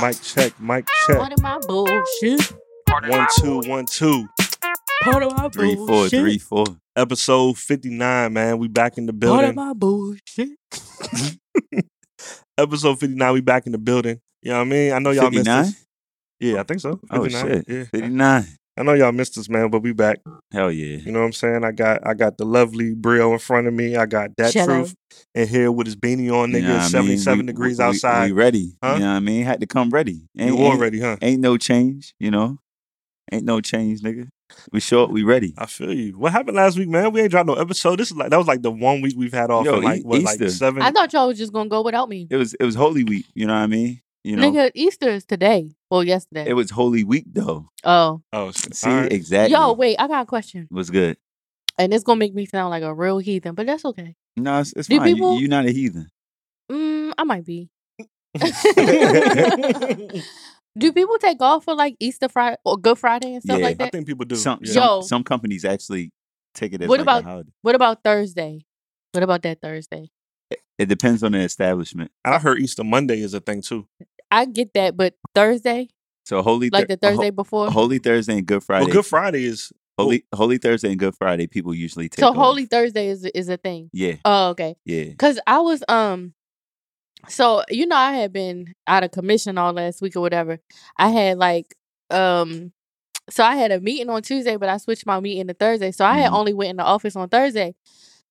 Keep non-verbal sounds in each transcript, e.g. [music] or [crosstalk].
Mic check, mic check. Part of my bullshit. One, two, one, two. Part of my Three, four, bullshit. three, four. Episode 59, man. We back in the Part of building. my bullshit. [laughs] Episode 59, we back in the building. You know what I mean? I know y'all missed 59? us. Yeah, I think so. Oh 59. shit. Yeah. 59. I know y'all missed us, man, but we back. Hell yeah. You know what I'm saying? I got I got the lovely Brio in front of me. I got that Shut truth in here with his beanie on, You nigga. know what I mean? 77 We- degrees we- we- outside. We ready. Huh? You know what I mean? Had to come ready. Ain't, you ain't- already, huh? Ain't no change, you know? Ain't no change, nigga. We short, we ready. I feel you. What happened last week, man? We ain't dropped no episode. This is like that was like the one week we've had off Yo, in like E- what, Easter. like seven. I thought y'all was just gonna go without me. It was it was Holy Week, you know what I mean? You know. Nigga, Easter is today. Well, yesterday. It was Holy Week though. oh. oh. See, All right. exactly. Yo, wait, I got a question. was good. And it's gonna make me sound like a real heathen, but that's okay. No, it's, it's Do fine. people- You, you're not a heathen. Mm, I might be. [laughs] [laughs] Do people take off for like Easter Friday or Good Friday and stuff Yeah. like that? I think people do. Some yeah. some, Yo. some companies actually take it as What like about- a holiday. What about Thursday? What about that Thursday? It depends on the establishment. I heard Easter Monday is a thing too. I get that, but Thursday, So Holy like the Thursday Ho- before. Holy Thursday and Good Friday. Well, Good Friday is Holy Holy Thursday and Good Friday, people usually take. so off. Holy Thursday is is a thing. Yeah, Oh, okay. yeah. Cause I was um, so you know I had been out of commission all last week or whatever. I had like um, so I had a meeting on Tuesday, but I switched my meeting to Thursday. So I had Mhm. only went in the office on Thursday.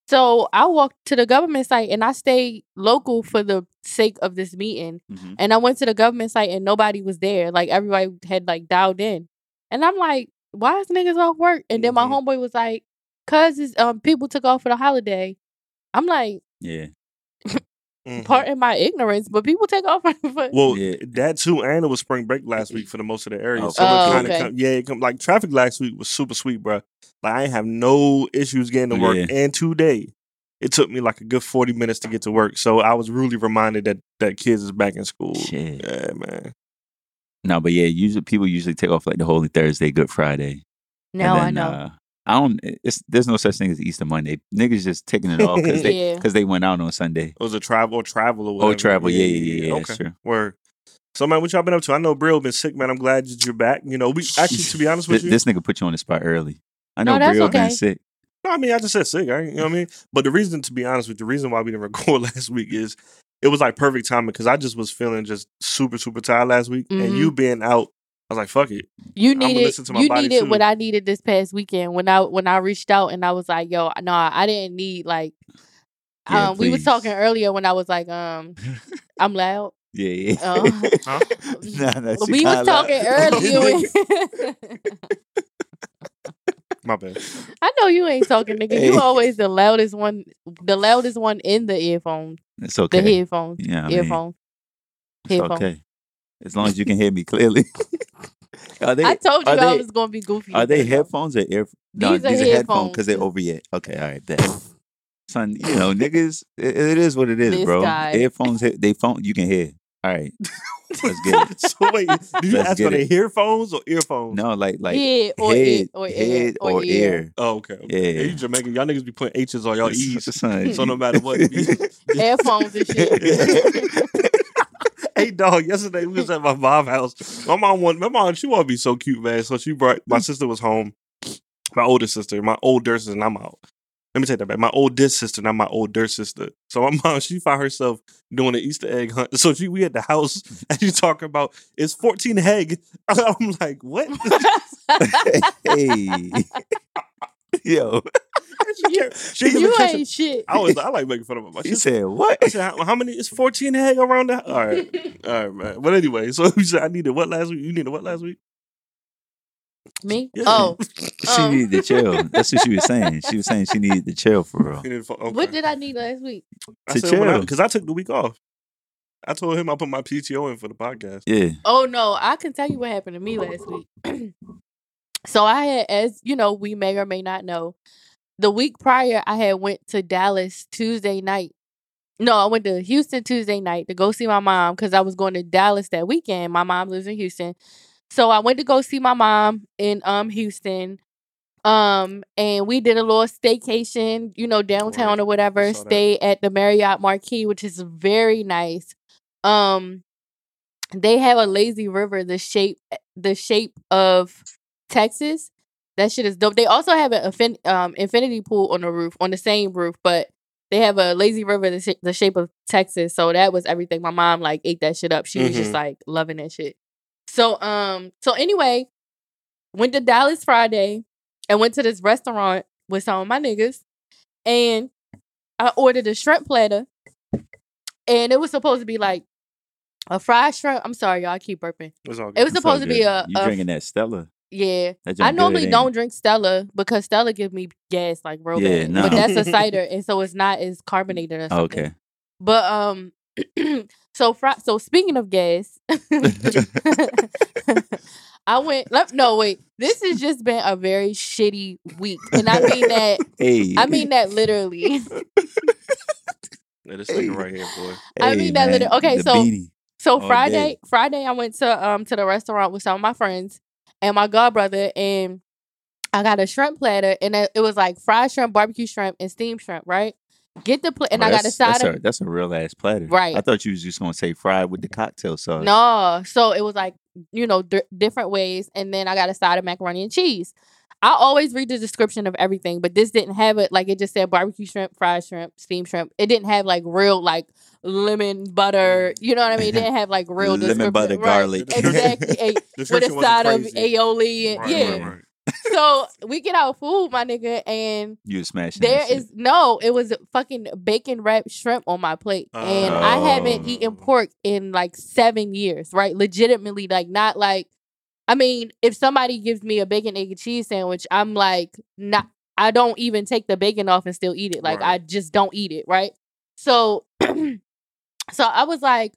So I walked to the government site and I stayed local for the sake of this meeting. hmm And I went to the government site and nobody was there. Like everybody had like dialed in. And I'm like, why is niggas off work? And then my Mhm. homeboy was like, cause um people took off for the holiday. I'm like, Yeah. [laughs] mhm. in my ignorance, but people take off [laughs] for Well, Yeah. that too, and it was spring break last week for the most of the area. Oh, so Oh, it kind of, okay. come, yeah, it come, like traffic last week was super sweet, bro. Like I have no issues getting to work, Yeah. and today it took me like a good forty minutes to get to work. So I was really reminded that that kids is back in school. Shit. Yeah, man. No, but yeah, usually people usually take off like the Holy Thursday, Good Friday. and now I know. Uh, I don't. It's there's no such thing as Easter Monday. Niggas just taking it off because [laughs] they Yeah. because they went out on Sunday. It was a travel travel or whatever. Oh, travel. Yeah, yeah, yeah. yeah, Okay. That's true. Word. So man, what y'all been up to? I know Brill been sick, man. I'm glad that you're back. You know, we actually, to be honest with Th- you, this nigga put you on the spot early. I know No, that's Brio okay. been sick. No, I mean, I just said sick. I, you know what I mean? But the reason, to be honest with you, the reason why we didn't [laughs] record last week is it was like perfect timing because I just was feeling just super, super tired last week. And Mhm. you being out, I was like, fuck it. You I'ma needed listen to my you body, needed too. what I needed this past weekend when I when I reached out and I was like, yo, no, I didn't need like Yeah, um we was talking earlier when I was like, um [laughs] I'm loud. Yeah, yeah. Uh, [laughs] Huh? Nah, nah, [laughs] we was talking loud. earlier. My bad. I know you ain't talking, nigga. Hey. You always the loudest one, the loudest one in the earphone, It's okay. the headphone, Yeah, I mean, earphone. it's headphone. okay. As long as you can hear me clearly. [laughs] are they? I told you are I they- was gonna be goofy. Are they headphones or ear? No, These are these are headphones because they're over yet. Okay, all right, bet. Son, you know, niggas, it, it is what it is, This bro. guy. Earphones, they phone, you can hear. All right, [laughs] let's get it. so wait, do you Let's ask for the earphones or earphones? No, like, like head or head, ear or ear head or, or ear. ear. Oh, okay. okay. Yeah. Hey, you Jamaican, y'all niggas be putting H's on y'all E's. Son, So no matter what. it be- [laughs] Headphones and shit. [laughs] hey dog, yesterday we was at my mom's house. My mom want my mom, she wanna be so cute, man. So she brought my sister was home. My older sister, my older sister, not my let me take that back. My oldest sister, not my older sister. So my [laughs] mom, she found herself doing an Easter egg hunt. So she we at the house [laughs] and she's talking about it's 14 egg. I'm like, what? hey, [laughs] [laughs] yo, she kept, she kept you catching- ain't shit. I was I like making fun of my he sister. said what? I said, how, how many? It's 14 egg around the All right. [laughs] All right, man. But anyway, so you said I needed what last week? You needed what last week? Me? Yeah. Oh, She Um. needed the chill. That's what she was saying. She was saying she needed the chill for real. You needed fo- okay. what did I need last week? I to said chill. because I, took the week off. I told him I put my PTO in for the podcast. Yeah, Oh no, I can tell you what happened to me last week. [clears throat] so I had, as you know, we may or may not know, the week prior I had went to Dallas Tuesday night. No, I went to Houston Tuesday night to go see my mom because I was going to Dallas that weekend. My mom lives in Houston, so I went to go see my mom in um Houston. Um, and we did a little staycation, you know, downtown or whatever. Stay at the Marriott Marquis, which is very nice. Um, they have a lazy river the shape the shape of Texas. That shit is dope. They also have an infin- um, infinity pool on the roof on the same roof, but they have a lazy river the, sh- the shape of Texas. So that was everything. My mom like ate that shit up. She was just Mhm. like loving that shit. So um so anyway, went to Dallas Friday and went to this restaurant with some of my niggas and I ordered a shrimp platter and it was supposed to be like a fried shrimp. I'm sorry, y'all. I keep burping. It's all It was good. supposed to be a, You a drinking that Stella? Yeah. I joint good, normally don't drink Stella because Stella give me gas like real Yeah, bad. no. But that's a cider, [laughs] and so it's not as carbonated or something. okay. But um, [clears throat] so fri- so speaking of gas, [laughs] [laughs] I went. Let, no, wait. This has just been a very shitty week, and I mean that. Hey, I mean that literally. Yeah, this nigga right here, boy. I hey, mean that man, little- okay, the so- beanie. So Friday. Friday, I went to um to the restaurant with some of my friends and my godbrother, and I got a shrimp platter, and it was like fried shrimp, barbecue shrimp, and steamed shrimp. Right? Get the plate, and Oh, I got a side That's of a, that's a real ass platter. Right. I thought you was just gonna say fried with the cocktail sauce. no. So it was like you know di- different ways, and then I got a side of macaroni and cheese. I always read the description of everything, but this didn't have it. Like it just said barbecue shrimp, fried shrimp, steamed shrimp. It didn't have like real like lemon butter. You know what I mean? It didn't have like real Lemon description. butter, Right. garlic. [laughs] Exactly. A- with a Description wasn't side of aioli and Right, yeah. right, right. So we get our food, my nigga, and You smash. There is shit. no, it was fucking bacon wrapped shrimp on my plate. And I haven't eaten Oh. pork in like seven years, right? Legitimately, like not like I mean, if somebody gives me a bacon, egg, and cheese sandwich, I'm like not I don't even take the bacon off and still eat it. Like I just don't eat it, right? So [clears throat] so I was like,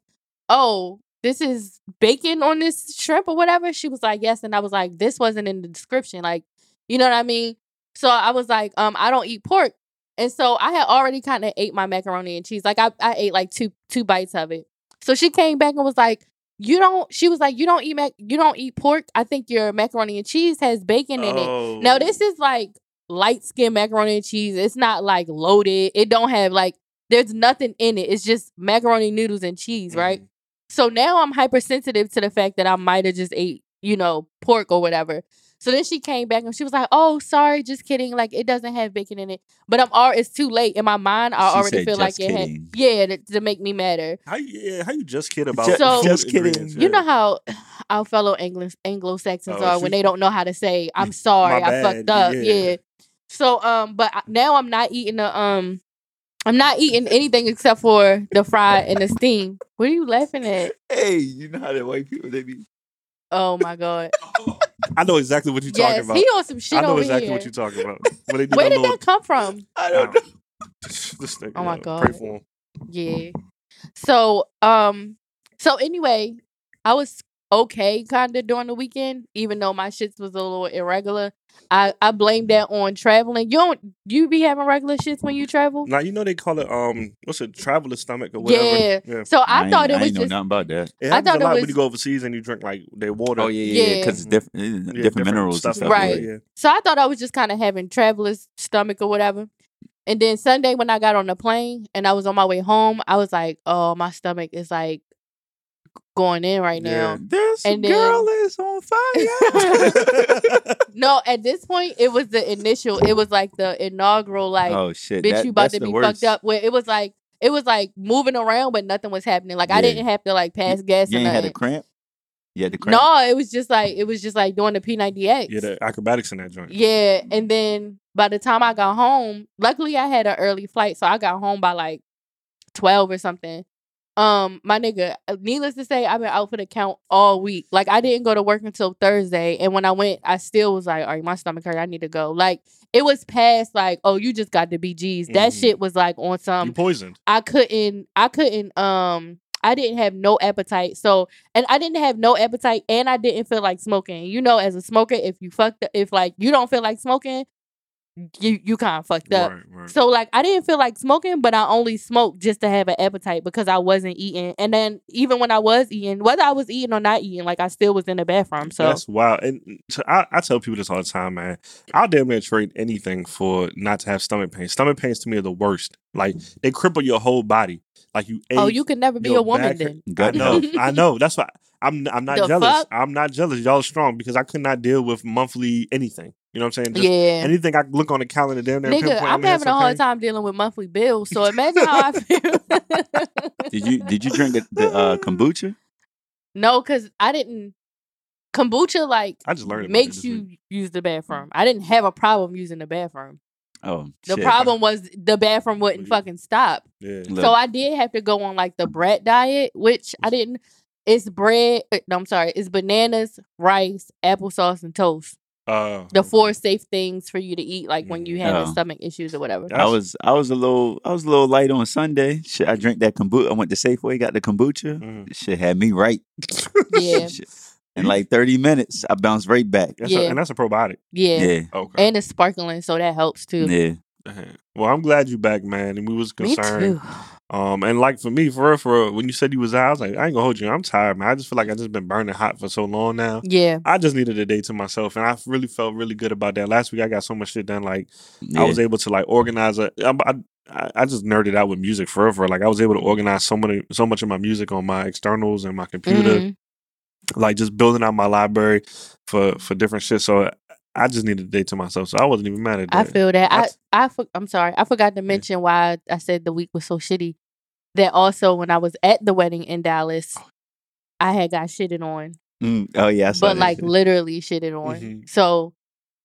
Oh, this is bacon on this shrimp or whatever. She was like, Yes. And I was like, This wasn't in the description. Like, you know what I mean? So I was like, um, I don't eat pork. And so I had already kind of ate my macaroni and cheese. Like I, I ate like two two bites of it. So she came back and was like, "You don't." She was like, "You don't eat mac. You don't eat pork. I think your macaroni and cheese has bacon in it." Now Oh. this is like light skin macaroni and cheese. It's not like loaded. It don't have like there's nothing in it. It's just macaroni noodles and cheese, right? Mhm. So now I'm hypersensitive to the fact that I might have just ate, you know, pork or whatever. So then she came back and she was like, "Oh, sorry, just kidding. Like it doesn't have bacon in it." But I'm all it's too late in my mind. I She already said, feel like "Just it had yeah to, to make me madder. How you, yeah, how you just kid about Ju- So- just kidding. ingredients, You know how our fellow Anglo Anglo Saxons Oh, are when they don't know how to say [laughs] "I'm sorry, I fucked up." yeah. Yeah. So um, but now I'm not eating the um, I'm not eating anything except for the fried and the steam. What are you laughing at? Hey, you know how the white people they be. Oh my god! [laughs] I know exactly what you're talking yes, about. he on some shit I know over exactly here. what you're talking about. [laughs] When they do Where did little, that come from? I don't don't know. know. [laughs] this nigga, Oh my uh, God. Pray for him. Yeah. So um, so anyway, I was okay kind of during the weekend, even though my shits was a little irregular. I I blame that on traveling. You don't you be having regular shits when you travel? Now you know they call it um what's it traveler stomach or whatever. Yeah. yeah. So I, ain't- thought it I was ain't know just nothing about that. It I happens thought a it lot was- when you go overseas and you drink like their water. Oh yeah, yeah, Yeah. yeah. Because it's different, Yeah, different, different minerals and stuff stuff. Right. Yeah. so I thought I was just kind of having traveler's stomach or whatever. And then Sunday when I got on the plane and I was on my way home, I was like, "Oh, my stomach is like going in right Yeah. now." This And then- girl is on fire. [laughs] No, at this point, it was the initial. It was like the inaugural, like, oh shit, bitch, that- you about to be worst. fucked up. Where it was like, it was like moving around, but nothing was happening. Like I didn't have to like pass gas. You or ain't had a cramp. You had the cramp. No, it was just like it was just like doing the P ninety X. yeah, the acrobatics in that joint. Yeah, and then by the time I got home, luckily I had an early flight, so I got home by like twelve or something. Um, my nigga, uh, needless to say, I've been out for the count all week. Like I didn't go to work until Thursday, and when I went, I still was like, "All right, my stomach hurt. I need to go." Like it was past like, "Oh, you just got the BGs." That Mhm. shit was like on some you poisoned. I couldn't. I couldn't. Um, I didn't have no appetite. So, and I didn't have no appetite, and I didn't feel like smoking. You know, as a smoker, if you fucked, if like you don't feel like smoking, you you kind of fucked up. Right, right. So like I didn't feel like smoking, but I only smoked just to have an appetite because I wasn't eating. And then even when I was eating, whether I was eating or not eating, like I still was in the bathroom. So That's wild. And so I, I tell people this all the time, man. I'll damn near trade anything for not to have stomach pain. Stomach pains to me are the worst. Like they cripple your whole body. Like you. oh, you could never be a woman back then. I Gut know. I know. That's why I'm I'm not The jealous. fuck? I'm not jealous. Y'all strong because I could not deal with monthly anything. You know what I'm saying? Just yeah. Anything I look on the calendar, damn near Nigga, I'm having a hard okay. time dealing with monthly bills. So imagine how I [laughs] feel. Did you did you drink the, the uh, kombucha? no, because I didn't. Kombucha like I just learned it makes you week. use the bathroom. I didn't have a problem using the bathroom. Oh, The shit. problem was the bathroom wouldn't Yeah. fucking stop. Yeah. Look. So I did have to go on like the bread diet, which I didn't. It's bread. uh, No, I'm sorry. It's bananas, rice, applesauce, and toast. Uh, The four safe things for you to eat, like when you have Oh. stomach issues or whatever. I was I was a little I was a little light on Sunday. Shit, I drank that kombucha. I went to Safeway, got the kombucha. mhm. Shit had me right. Yeah, [laughs] Shit. In like 30 minutes, I bounced right back. That's Yeah. a, and that's a probiotic. yeah, Yeah. Okay. and it's sparkling, so that helps too. Yeah. Uh-huh. Well, I'm glad you're back, man. And we was Me concerned. Too. Um, and like for me, for real, for real, when you said you was out, I was like, I ain't gonna hold you. I'm tired, man. I just feel like I just been burning hot for so long now. Yeah, I just needed a day to myself, and I really felt really good about that. Last week, I got so much shit done. Like yeah. I was able to like organize a. I, I, I just nerded out with music for real, for real. Like I was able to organize so many, so much of my music on my externals and my computer. Mhm. Like just building out my library for for different shit. So I just needed a day to myself. So I wasn't even mad at that. I feel that. I I for, I'm sorry. I forgot to mention why I said the week was so shitty. That also when I was at the wedding in Dallas, I had got shitted on, Mm, oh yeah, I but like shit. literally shitted on. Mhm. So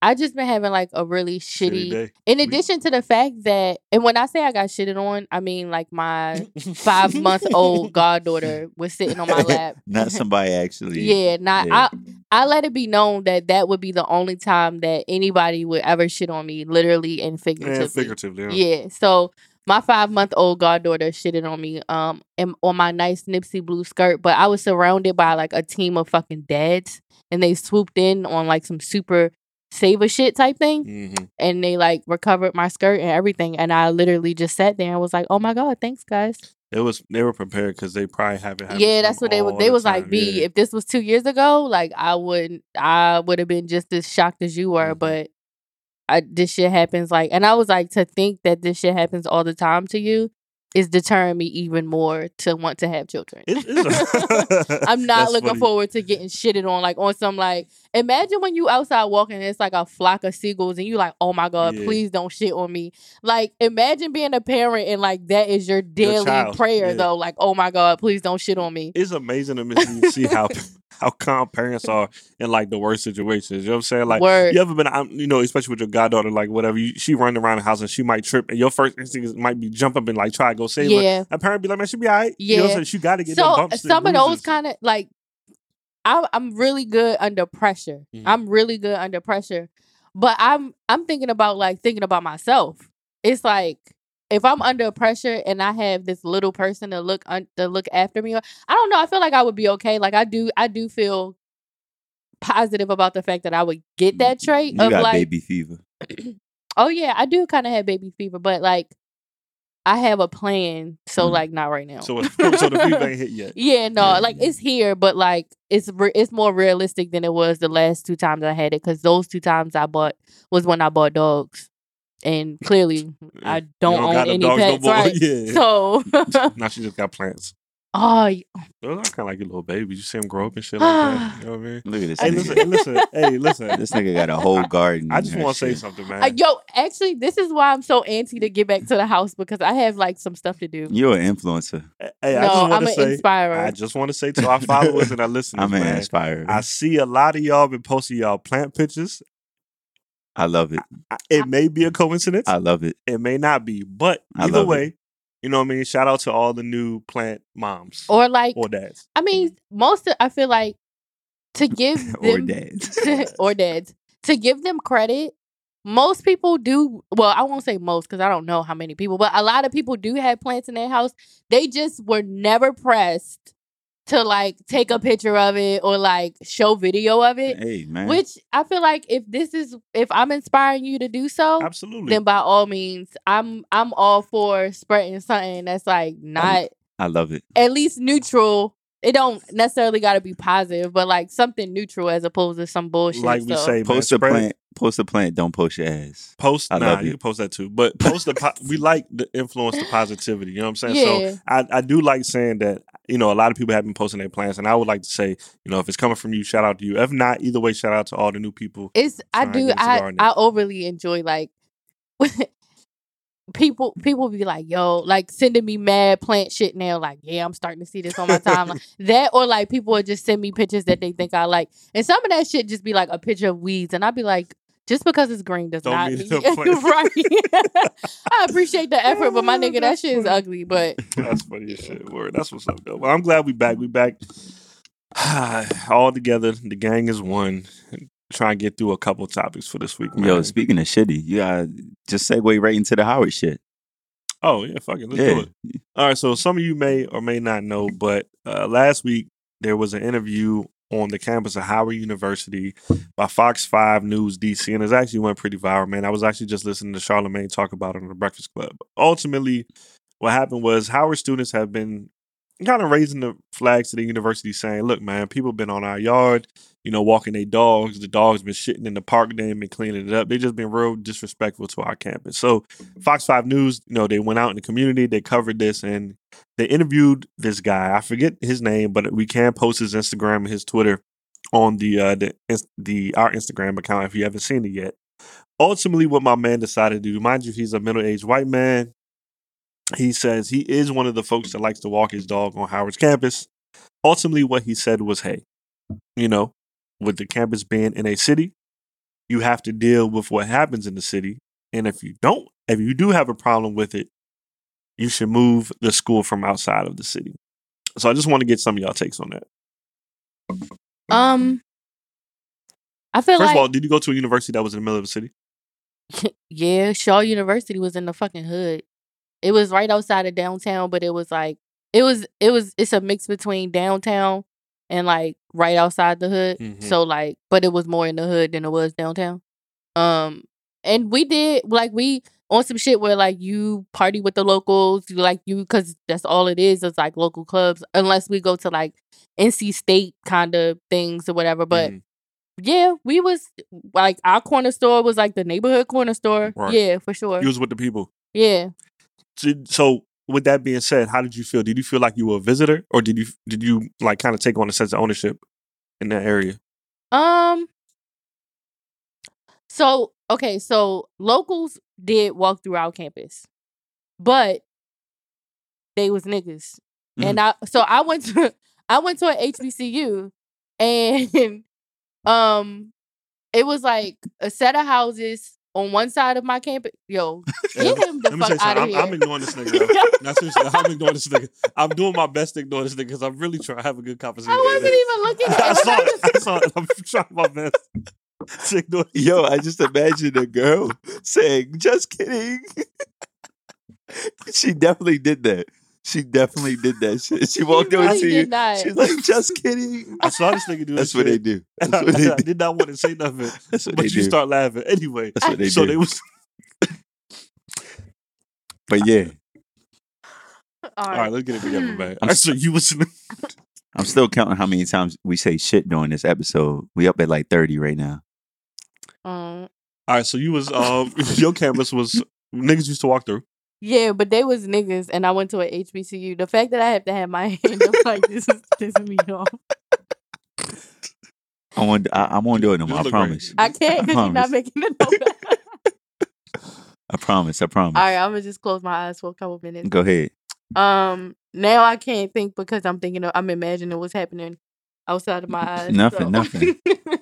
I just been having like a really shitty. day. In addition to the fact that, and when I say I got shitted on, I mean like my five month old [laughs] goddaughter was sitting on my lap. [laughs] not somebody actually. Yeah, not Yeah. I. I let it be known that that would be the only time that anybody would ever shit on me, literally and figuratively. and figuratively. Yeah. Yeah. So my five month old goddaughter shitted on me um in, on my nice Nipsey blue skirt, but I was surrounded by like a team of fucking dads, and they swooped in on like some super saver shit type thing, Mhm. and they like recovered my skirt and everything, and I literally just sat there and was like, "Oh my god, thanks guys." It was they were prepared because they probably haven't. had yeah, that's what they were. They the was like, time. "B, Yeah. if this was two years ago, like I wouldn't, I would have been just as shocked as you were." Mhm. But I, this shit happens like, and I was like, to think that this shit happens all the time to you is deterring me even more to want to have children. It's a- [laughs] I'm [laughs] not That's looking funny. forward to getting shitted on like on some like imagine when you outside walking and it's like a flock of seagulls and you like oh my god Yeah. please don't shit on me like imagine being a parent and like that is your daily child, prayer yeah. though like oh my god please don't shit on me It's amazing to me to see how [laughs] how calm parents are in like the worst situations. You know what I'm saying? Like Word. you ever been, out, you know, especially with your goddaughter, like whatever, you, she running around the house and she might trip, and your first instinct is, might be jump up and like try to go save her. yeah A parent be like, man, she be all right. You know what I'm Yeah. saying? She got to get so some of those kind of like I, i'm really good under pressure Mhm. i'm really good under pressure but i'm i'm thinking about like thinking about myself it's like if i'm under pressure and i have this little person to look un- to look after me i don't know i feel like i would be okay like i do i do feel positive about the fact that i would get that trait You of got like baby fever. [clears throat] oh yeah i do kind of have baby fever but like i have a plan so Mm. like not right now So, so the fever ain't [laughs] hit yet. yeah, no, Yeah. like it's here, but like it's re- it's more realistic than it was the last two times I had it because those two times I bought was when I bought dogs, and clearly I You don't, own any dogs no pets, more. [laughs] right? Yeah. So, now [laughs] she just got plants. Oh, y- Those are kind of like your little babies. You see them grow up and shit like that. You know what I mean? Look at this Hey, nigga. listen, hey, listen, hey, listen. This nigga got a whole garden. I just want to say something, man. uh, yo, actually, this is why I'm so antsy to get back to the house because I have like some stuff to do. You're an influencer. Hey, I no, just want I'm to an say, inspirer. I just want to say to our followers and our listeners, I'm an man, inspirer. I see a lot of y'all been posting y'all plant pictures. I love it. I- It may be a coincidence. I love it. it may not be, but I either love it. way, you know what I mean. Shout out to all the new plant moms or like, or dads. I mean, mm-hmm. most of I feel like to give [laughs] or dads. [laughs] or dads to give them credit most people do well i won't say most because i don't know how many people but a lot of people do have plants in their house they just were never pressed to like take a picture of it or like show video of it hey man. which i feel like if this is if i'm inspiring you to do so Absolutely. then by all means i'm i'm all for spreading something that's like not I love it. at least neutral it don't necessarily got to be positive but like something neutral as opposed to some bullshit like we so. say, man, Post a spread- plant. Post a plant. Don't post your ass. Post, I nah, love you it. can post that too. But post the po- we [laughs] like the influence the positivity. You know what I'm saying? Yeah. So I, I do like saying that you know, a lot of people have been posting their plans, and I would like to say, you know, if it's coming from you, shout out to you. If not, either way, shout out to all the new people. It's I do I. I overly enjoy like [laughs] people people be like yo like sending me mad plant shit now like yeah I'm starting to see this on my timeline [laughs] that or like people would just send me pictures that they think I like and some of that shit just be like a picture of weeds and I'd be like just because it's green does Don't not mean [laughs] mean it's [laughs] a right [laughs] I appreciate the effort but my nigga that shit is ugly but That's funny as shit. Word. That's what's up, though. Well, I'm glad we back. We back [sighs] all together. The gang is one. Try and get through a couple topics for this week, man. Yo, speaking of shitty, you gotta just segue right into the Howard shit. oh yeah, fuck it. Let's yeah. do it. All right, so some of you may or may not know, but uh, last week there was an interview on the campus of Howard University by Fox 5 News DC, and it actually went pretty viral, man. I was actually just listening to Charlemagne talk about it on the Breakfast Club. Ultimately, what happened was Howard students have been kind of raising the flags to the university saying, look, man, people been on our yard, you know, walking their dogs. The dogs been shitting in the park. They ain't been cleaning it up. They just been real disrespectful to our campus. So Fox 5 News, you know, they went out in the community, they covered this, and they interviewed this guy. I forget his name, but we can post his Instagram and his Twitter on the uh the, the our Instagram account if you haven't seen it yet. Ultimately, what my man decided to do, mind you, he's a middle-aged white man. He says he is one of the folks that likes to walk his dog on Howard's campus. Ultimately, what he said was, hey, you know, with the campus being in a city, you have to deal with what happens in the city. And if you don't, if you do have a problem with it, you should move the school from outside of the city. So I just want to get some of y'all takes on that. um I feel First like of all, did you go to a university that was in the middle of the city? [laughs] yeah, Shaw University was in the fucking hood. It was right outside of downtown, but it was like it was it was it's a mix between downtown and like right outside the hood. Mhm. So like but it was more in the hood than it was downtown. Um and we did like we on some shit where like you party with the locals, you like you cuz that's all it is is like local clubs unless we go to like NC State kind of things or whatever, but Mhm. yeah, we was like our corner store was like the neighborhood corner store. Right. Yeah, for sure. you was with the people. yeah. So, with that being said, how did you feel? Did you feel like you were a visitor, or did you did you like kind of take on a sense of ownership in that area? Um. So okay, so locals did walk through our campus, but they was niggas, and I so I went to [laughs] I went to an HBCU, and [laughs] um, it was like a set of houses on one side of my campus. Yo, get him the Let me tell you fuck out of something. here. I'm, I'm ignoring this nigga. Though. Now, seriously, I'm ignoring this nigga. I'm doing my best to ignore this nigga because I'm really trying to have a good conversation. I wasn't even looking at I saw it. I saw it. I'm trying my best [laughs] to ignore. Yo, I just imagine a girl saying, "Just kidding." [laughs] she definitely did that. She definitely did that shit. She [laughs] walked over really to you. not. She's like, "Just kidding." I saw this nigga do That's this what they do. [laughs] That's I, what they I did not want to say nothing, [laughs] That's what but they you do. start laughing anyway. That's what they so do. they was But yeah, All all right. Let's get it together, man. I'm All right, so you was I'm still counting how many times we say shit during this episode. We up at like 30 right now. Um, all right. So you was um your campus was niggas used to walk through. Yeah, but they was niggas, and I went to a HBCU. The fact that I have to have my [laughs] hand up like this is pissing me off. I want. I, I won't do it no more. I look promise. I can't because you're not making the note. I promise. I promise. All right, I'm gonna just close my eyes for a couple minutes. Go ahead. Um, now I can't think because I'm thinking of, I'm imagining what's happening outside of my eyes. Nothing, so. nothing.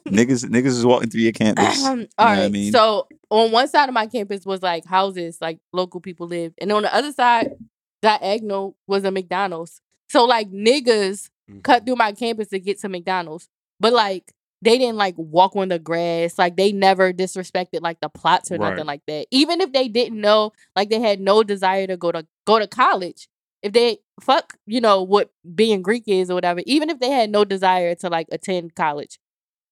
Niggas, niggas is walking through your campus. [laughs] Um, You all know what I mean? So on one side of my campus was like houses, like local people lived, and on the other side, diagonal was a McDonald's. So like niggas Mhm. cut through my campus to get to McDonald's, but like they didn't like walk on the grass. Like they never disrespected like the plots or Right. nothing like that. Even if they didn't know, like they had no desire to go to go to college. If they fuck, you know what being Greek is or whatever. Even if they had no desire to like attend college,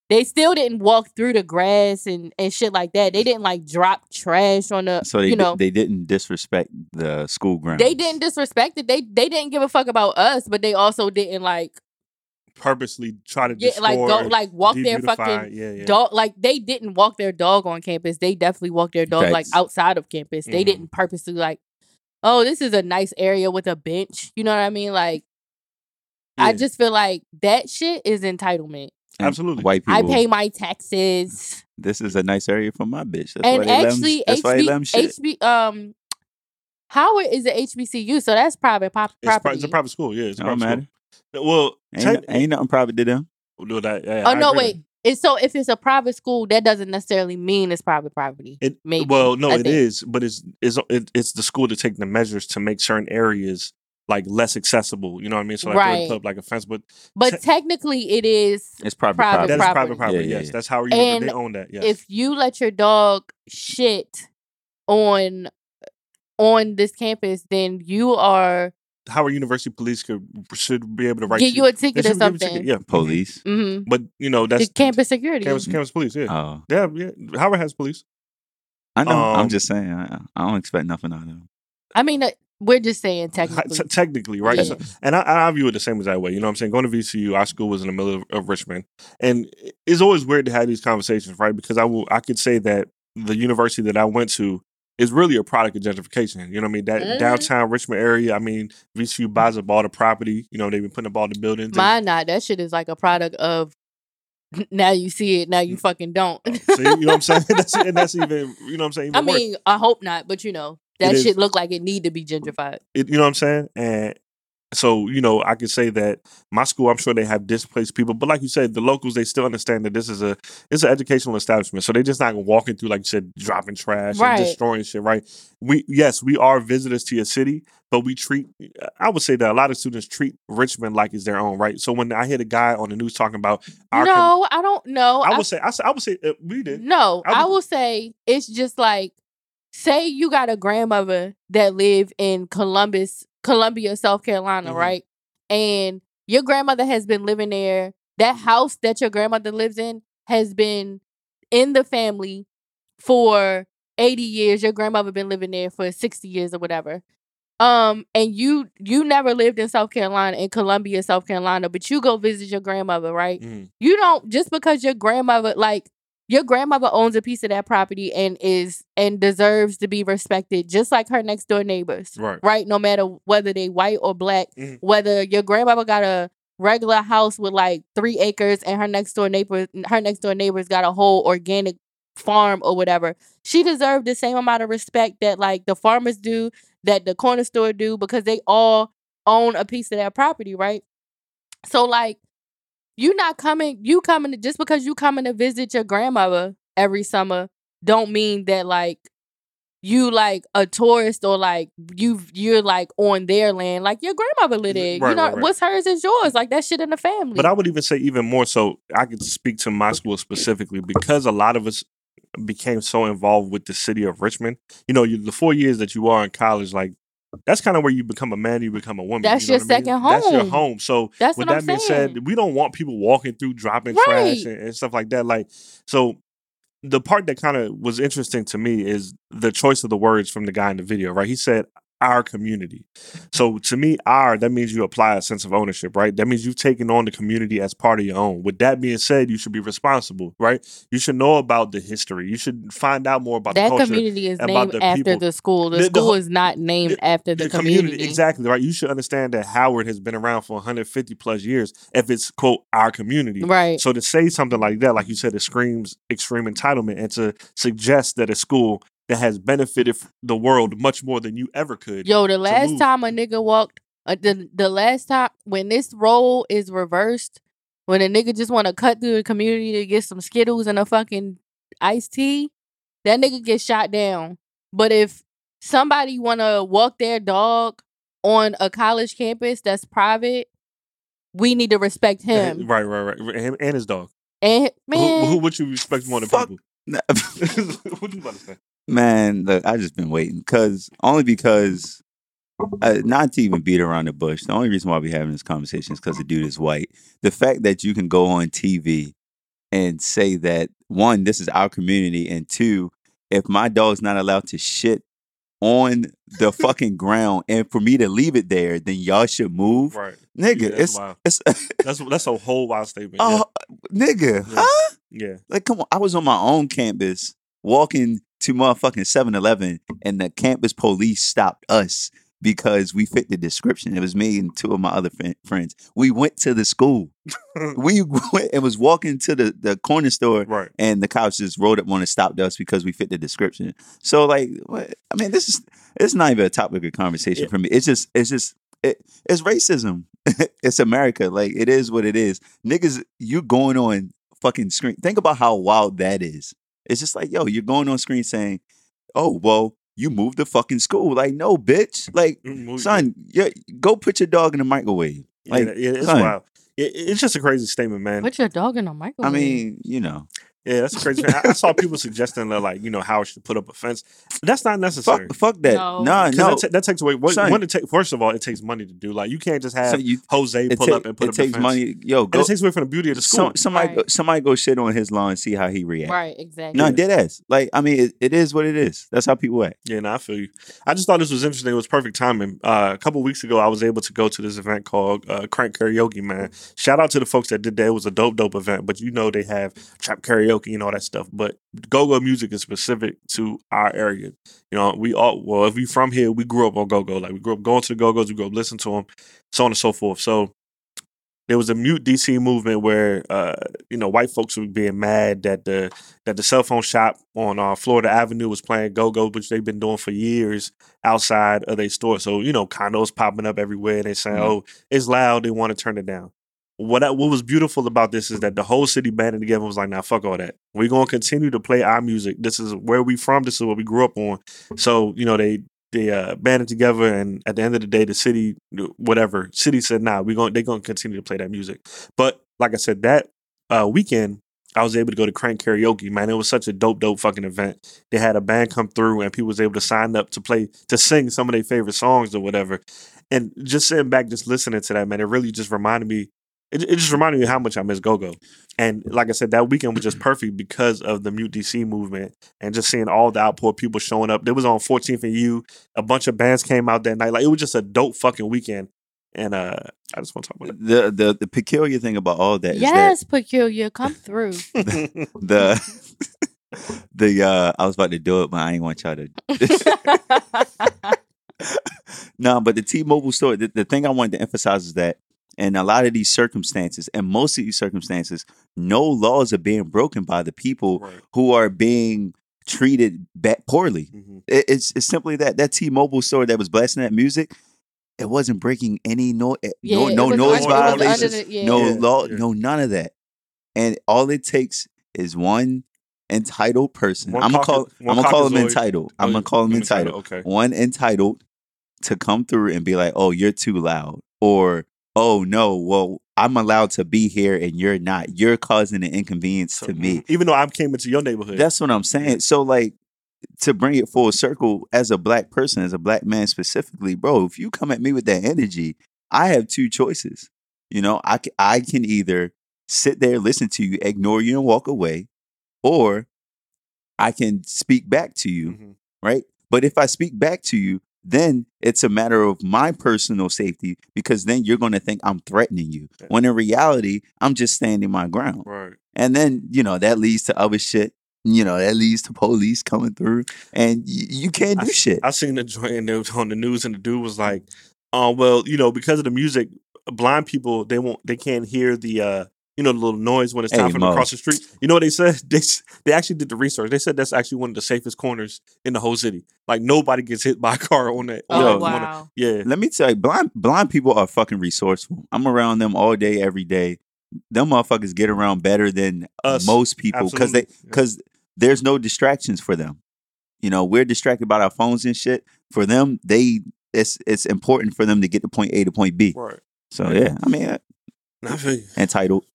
they still didn't walk through the grass and and shit like that. They didn't like drop trash on the. So they you know they didn't disrespect the school grounds. they didn't disrespect it. They they didn't give a fuck about us, but they also didn't like Purposely try to yeah like go like walk their fucking yeah, yeah. dog like they didn't walk their dog on campus. They definitely walked their dog like outside of campus. They Mhm. didn't purposely like, oh, this is a nice area with a bench. You know what I mean? Like I just feel like that shit is entitlement. And Absolutely. White people. I pay my taxes. This is a nice area for my bitch. That's and why they actually, let 'em- that's why they let 'em HB, shit. HB, um, Howard is a HBCU, so that's private pop- It's, pri- property. it's a private school. Yeah, it's a private matter. school. Well, Ain't, tech- ain't nothing private to them. do that. Yeah, oh I no, agree. wait. It's so if it's a private school, that doesn't necessarily mean it's private property. It Maybe. well, no, I it think. is, but it's it's it, it's the school to take the measures to make certain areas like less accessible. You know what I mean? So like they Right. put up like a fence, but But te- technically, it is It's private Private property. that is private property. Yeah, yeah, yes, yeah. that's how you And they own that. Yes, if you let your dog shit on on this campus, then you are Howard University Police could should be able to write get you a ticket they or should give you a ticket, something. Yeah, Police. Mm-hmm. But you know that's The campus security. campus, campus police. Yeah, Oh, yeah, yeah. Howard has police. I know. I'm Um, just saying. I, I don't expect nothing out of them. I mean, uh, we're just saying [laughs] technically. te- technically, right? Yeah. So, and I, I view it the same as that way. You know what I'm saying? Going to VCU, our school was in the middle of, of Richmond. And it's always weird to have these conversations, right? Because I will I could say that the university that I went to is really a product of gentrification. You know what I mean? That Mhm. downtown Richmond area, I mean, VCU buys up all the property. You know, they've been putting up all the buildings. and- not. That shit is like a product of [laughs] now you see it, now you fucking don't. See, you know what I'm saying? [laughs] That's, and that's even, you know what I'm saying? I Even worse. mean, I hope not, but you know, that It is. shit look like it need to be gentrified. It, you know what I'm saying? And so, you know, I could say that my school, I'm sure they have displaced people, but like you said, the locals they still understand that this is a it's an educational establishment. So they're just not walking through, like you said, dropping trash Right. and destroying shit, right? We yes, we are visitors to your city, but we treat I would say that a lot of students treat Richmond like it's their own, right? So when I hear the guy on the news talking about our com- no, I don't know. I would say I would say uh, we did. No, I I, would- will say it's just like say you got a grandmother that live in Columbus, Columbia, South Carolina, Mhm. right? And your grandmother has been living there. That house that your grandmother lives in has been in the family for 80 years. Your grandmother been living there for 60 years or whatever. Um, and you you never lived in South Carolina, in Columbia, South Carolina, but you go visit your grandmother, right? Mhm. you don't just because your grandmother like your grandmother owns a piece of that property and is and deserves to be respected just like her next door neighbors Right. right no matter whether they white or black Mhm. whether your grandmother got a regular house with like three acres and her next door neighbor her next door neighbors got a whole organic farm or whatever she deserved the same amount of respect that like the farmers do that the corner store do because they all own a piece of that property right so like you not coming you coming to, just because you coming to visit your grandmother every summer don't mean that like you like a tourist or like you you're like on their land like your grandmother lived there you know right, right. what's hers is yours like that shit in the family But I would even say even more so, I could speak to my school specifically because a lot of us became so involved with the city of Richmond. You know, you, the four years that you are in college, like that's kind of where you become a man, you become a woman. That's you know your I mean? second That's your home. home. So that's with what that i'm being saying said, we don't want people walking through dropping trash and, and stuff like that. Like so. The part that kind of was interesting to me is the choice of the words from the guy in the video, right? He said, our community. So to me, our that means you apply a sense of ownership, right? That means you've taken on the community as part of your own. With that being said, you should be responsible, right? You should know about the history. You should find out more about that the culture. community is about named the after people. the school the, The- the school whole- is not named after the, community, exactly right. You should understand that Howard has been around for 150 plus years. If it's quote our community, right so to say something like that, like you said, it screams extreme entitlement, and to suggest that a school that has benefited the world much more than you ever could. Yo, the last time a nigga walked, uh, the the last time when this role is reversed, when a nigga just want to cut through the community to get some Skittles and a fucking iced tea, that nigga gets shot down. But if somebody want to walk their dog on a college campus that's private, we need to respect him. right, right, right, him and his dog. And Who, man, who would you respect more than Fuck. people? Nah, [laughs] [laughs] what you about to say? Man, look, I just been waiting because only because uh, not to even beat around the bush. The only reason why we having this conversation is because the dude is white. The fact that you can go on TV and say that one, this is our community, and two, if my dog's not allowed to shit on the fucking ground, and for me to leave it there, then y'all should move, Right, nigga. Yeah, that's it's wild. it's [laughs] that's that's a whole wild statement. oh, nigga, Yeah. huh? yeah, Like, come on. I was on my own campus walking to motherfucking 7 Eleven, and the campus police stopped us because we fit the description. It was me and two of my other fri- friends. We went to the school. [laughs] we [laughs] went and was walking to the, the corner store right. and the cops just rolled up on and stopped us because we fit the description. So like, what, I mean, this is it's not even a topic of conversation Yeah. for me. It's just it's just it, it's racism. [laughs] it's America. Like it is what it is. Niggas, you going on fucking screen. Think about how wild that is. It's just like, yo, you're going on screen saying, "Oh, well, you moved the fucking school." Like, no, bitch. Like, son, yeah, go put your dog in the microwave. Like, yeah, it's son. wild. It, it's just a crazy statement, man. Put your dog in a I microwave. I mean, you know, Yeah, that's crazy. I, I saw people suggesting that, like, you know, Howard should put up a fence. That's not necessary. fuck, fuck that. No. Nah, 'Cause no. that, ta- that takes away. What, Son. one, it take, first of all, it takes money to do. Like, you can't just have So you, Jose it, pull ta- up and put it up the takes fence. money. Yo, And it takes away from the beauty of the school. Some, somebody, go, Right. somebody go shit on his lawn and see how he reacts. right, exactly. No, dead ass. Like, I mean, it, it is what it is. That's how people act. Yeah, no, I feel you. I just thought this was interesting. It was perfect timing. Uh, a couple weeks ago, I was able to go to this event called uh, Crank Karaoke. Man, shout out to the folks that did that. It was a dope, dope event. But you know, they have trap karaoke and all that stuff. But go go music is specific to our area. You know, we all well, if we from here, we grew up on go go. Like we grew up going to the go go's, we grew up listening to them, so on and so forth. So there was a mute DC movement where uh, you know white folks were being mad that the that the cell phone shop on uh, Florida Avenue was playing go go, which they've been doing for years outside of their store. So you know condos popping up everywhere. They saying, Mhm. "Oh, it's loud." They want to turn it down. What I- what was beautiful about this is that the whole city banded together was like, "Nah, fuck all that. We're gonna continue to play our music. This is where we from. This is what we grew up on." So you know they they uh, banded together, and at the end of the day, the city, whatever city said, "Nah, we going they're gonna continue to play that music." But like I said, that uh, weekend, I was able to go to Crank Karaoke. Man, it was such a dope, dope fucking event. They had a band come through, and people was able to sign up to play to sing some of their favorite songs or whatever. And just sitting back, just listening to that, man, it really just reminded me. It, it just reminded me how much I miss Go Go. And like I said, that weekend was just perfect because of the Mute DC movement and just seeing all the outpour people showing up. There was on 14th and U. A bunch of bands came out that night. Like it was just a dope fucking weekend. And uh I just want to talk about it. The the the peculiar thing about all that is yes, peculiar, come through. it. [laughs] the the uh I was about to do it, but I ain't want y'all to. [laughs] [laughs] no, but the T-Mobile store. The, the thing I wanted to emphasize is that in a lot of these circumstances, and most of these circumstances, no laws are being broken by the people right. who are being treated ba- poorly. Mhm. It, it's it's simply that that T-Mobile store that was blasting that music, it wasn't breaking any no yeah, no no noise under- it was under violations, the- yeah. no Yeah, law, yeah. no none of that. And all it takes is one entitled person. One I'm gonna call I'm gonna call him entitled. Oh, I'm gonna call him you entitled. Okay. One entitled to come through and be like, "Oh, you're too loud," or "Oh no, well, I'm allowed to be here and you're not. You're causing an inconvenience So, to me." Even though I came into your neighborhood. That's what I'm saying. So like to bring it full circle as a black person, as a black man specifically, bro, if you come at me with that energy, I have two choices. You know, I can, I can either sit there, listen to you, ignore you and walk away, or I can speak back to you, Mhm. right? But if I speak back to you, then it's a matter of my personal safety because then you're going to think I'm threatening you. Yeah. When in reality, I'm just standing my ground. Right. And then, you know, that leads to other shit. You know, that leads to police coming through and y- you can't do shit. I seen the joint and it was on the news, and the dude was like, "Oh well, you know, because of the music, blind people they won't they can't hear the uh you know the little noise when it's time Hey, for them to cross the street." You know what they said? [laughs] They they actually did the research. They said that's actually one of the safest corners in the whole city. Like nobody gets hit by a car on that. on oh that corner. wow. Yeah. Let me tell you, blind blind people are fucking resourceful. I'm around them all day, every day. Them motherfuckers get around better than Us. most people because they Absolutely. Yeah. because there's no distractions for them. You know, we're distracted by our phones and shit. For them, they it's it's important for them to get to point A to point B. Right. So yeah, I mean, I feel you. entitled,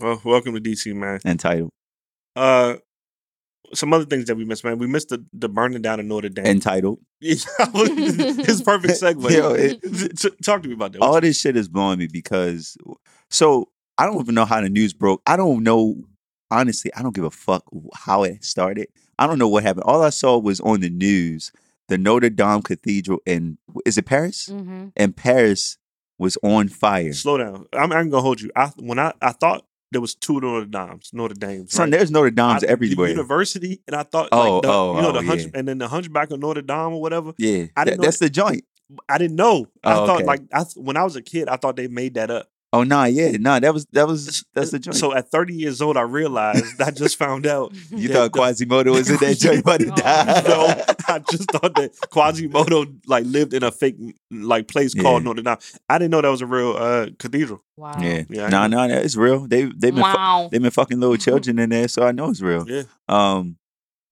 Well, welcome to DC, man. entitled, Uh, some other things that we missed, man. We missed the, the burning down of Notre Dame. entitled. [laughs] it's perfect [laughs] segue. Yo, it- [laughs] Talk to me about that. all this shit is blowing me because so I don't even know how the news broke. I don't know honestly, I don't give a fuck how it started. I don't know what happened. All I saw was on the news, the Notre Dame Cathedral in is it Paris? hmm And Paris was on fire. Slow down. I'm, I'm gonna hold you. I when I, I thought there was two Notre Dames, Notre Dames. Son, right? there's Notre Dames I- the everywhere. University, and I thought, Oh, like, the, oh, you know, oh, the hunch, yeah. and then the Hunchback of Notre Dame or whatever. yeah, I didn't know that's the joint. I didn't know. I Oh, thought okay. like I when I was a kid, I thought they made that up. Oh no, yeah, no, that was that was that's the joint. So at 30 years old, I realized I just found out. [laughs] you thought the- Quasimodo was in that joint about to [laughs] die? no, I just thought that Quasimodo like lived in a fake like place called Notre Dame. I didn't know that was a real uh, cathedral. Wow. Yeah, Yeah, I no, know. no, it's real. They they've been fu- they've been fucking little children in there, so I know it's real. Yeah, Um,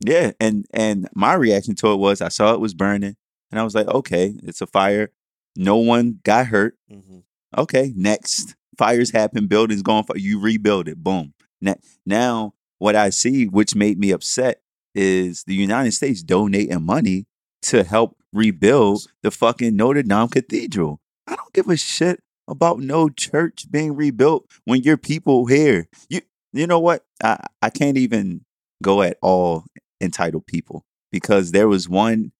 yeah, and and my reaction to it was I saw it was burning, and I was like, okay, it's a fire. No one got hurt. Mhm. Okay, next fires happen, buildings going for you rebuild it. Boom. Now, now what I see, which made me upset, is the United States donating money to help rebuild the fucking Notre Dame Cathedral. I don't give a shit about no church being rebuilt when your people here. You you know what? I, I can't even go at all entitled people because there was one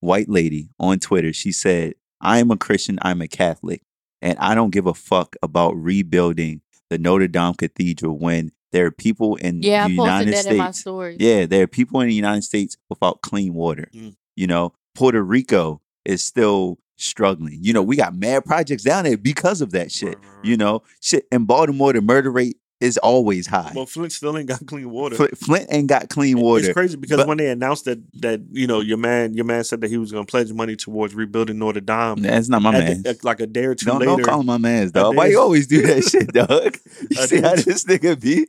white lady on Twitter. She said, I am a Christian, I'm a Catholic, and I don't give a fuck about rebuilding the Notre Dame Cathedral when there are people in Yeah, I the posted United that in my States. story. Yeah, there are people in the United States without clean water. Mm. You know, Puerto Rico is still struggling. You know, we got mad projects down there because of that shit. Right, right, right. You know, shit in Baltimore, the murder rate is always high. Well, Flint still ain't got [laughs] clean water. Flint, Flint ain't got clean water. It's crazy because But- when they announced that that you know your man your man said that he was going to pledge money towards rebuilding Notre Dame. That's not my man. like a day or two Don't, later, don't call him my man's dog. Why you always do that [laughs] shit, dog? You see how this nigga be?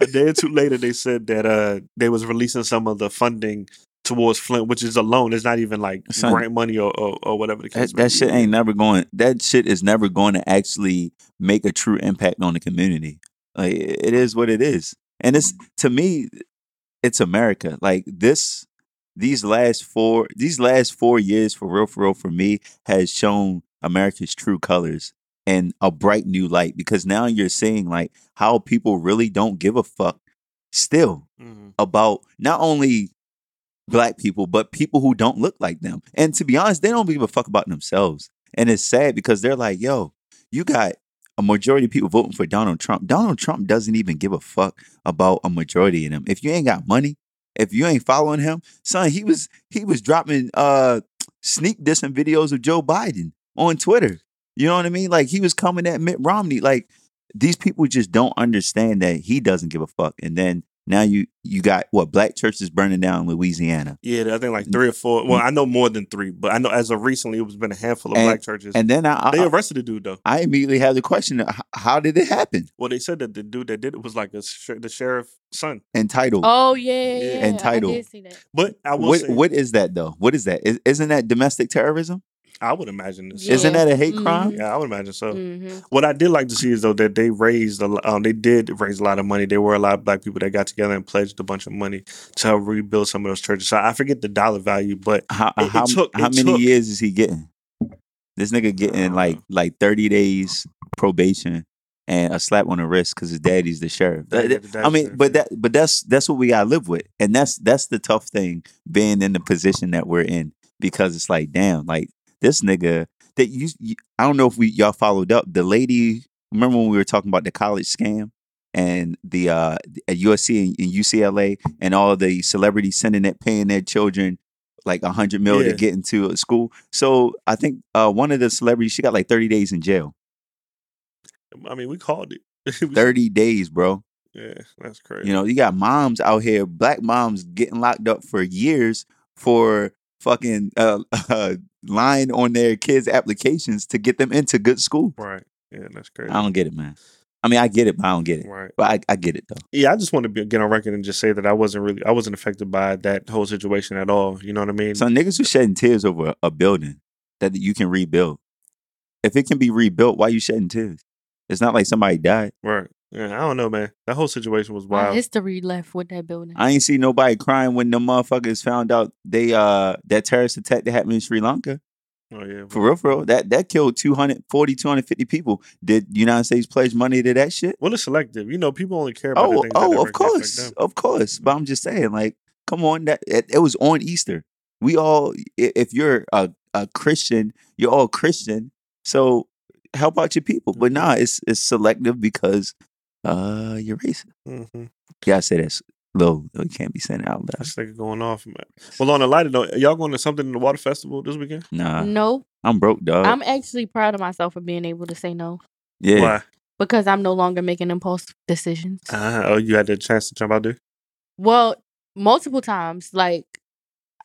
a day or two later, they said that uh they was releasing some of the funding towards Flint, which is a loan. It's not even like Son, grant money or, or, or whatever the case. That, that shit ain't never going. That shit is never going to actually make a true impact on the community. Like it is what it is, and it's to me, it's America. Like this, these last four, these last four years for real, for real, for me has shown America's true colors and a bright new light. Because now you're seeing like how people really don't give a fuck still Mhm. about not only black people, but people who don't look like them. And to be honest, they don't give a fuck about themselves. And it's sad because they're like, yo, you got a majority of people voting for Donald Trump. Donald Trump doesn't even give a fuck about a majority of them. If you ain't got money, if you ain't following him, son, he was he was dropping uh sneak dissing videos of Joe Biden on Twitter. You know what I mean? Like he was coming at Mitt Romney. Like these people just don't understand that he doesn't give a fuck. And then now you you got what black churches burning down in Louisiana. Yeah, I think like mm. three or four. Well, mm. I know more than three, but I know as of recently, it was been a handful of And- black churches. And then I, they I, arrested the dude though. I immediately have the question: How did it happen? Well, they said that the dude that did it was like a sh- the sheriff's son. Entitled. Oh yeah, yeah, Yeah. yeah. Entitled. I did see that. But I will what say, what is that though? What is that? Is, isn't that domestic terrorism? I would imagine this. Yeah. Isn't that a hate crime? Mhm. Yeah, I would imagine so. hmm What I did like to see is though that they raised a, lo- um, they did raise a lot of money. There were a lot of black people that got together and pledged a bunch of money to help rebuild some of those churches. So I forget the dollar value, but How It- it how, took- how it many took- years is he getting? This nigga getting like like thirty days probation and a slap on the wrist because his daddy's the sheriff. Yeah, That- the that- daddy's I mean, sheriff, but that but that's that's what we gotta live with, and that's that's the tough thing being in the position that we're in because it's like, damn, like this nigga that you, you I don't know if we y'all followed up the lady. Remember when we were talking about the college scam and the uh at USC and, and UCLA and all the celebrities sending it, paying their children like a hundred mil Yeah. to get into a school. So I think uh one of the celebrities she got like thirty days in jail. I mean, we called it. [laughs] Thirty days, bro. Yeah, that's crazy. You know, you got moms out here, black moms getting locked up for years for fucking uh, [laughs] uh lying on their kids' applications to get them into good school. right? Yeah, that's crazy. I don't get it, man. I mean, I get it, but I don't get it. Right. But I, I get it though. Yeah, I just want to be, get on record and just say that I wasn't really, I wasn't affected by that whole situation at all. You know what I mean? So niggas were shedding tears over a, a building that you can rebuild. If it can be rebuilt, why you shedding tears? It's not like somebody died. right. Yeah, I don't know, man. That whole situation was My wild. history left with that building. I ain't see nobody crying when the motherfuckers found out they uh that terrorist attack that happened in Sri Lanka. oh yeah, For real, for real. That that killed 240, 250 people. Did the United States pledge money to that shit? Well, it's selective. You know, people only care about the Oh, that oh, of course. them. Of course. But I'm just saying, like, come on, that it, it was on Easter. We all if you're a, a Christian, you're all Christian. So help out your people. But nah, it's it's selective because uh you're racist. Mm-hmm. Yeah, I say that's low. You can't be saying it out loud. This nigga going off, man. Well, on a lighter note, y'all going to something in the water festival this weekend? Nah. no, I'm broke, dog. I'm actually proud of myself for being able to say no yeah. Why? because I'm no longer making impulse decisions. Uh, oh, you had the chance to jump out there. Well, multiple times. Like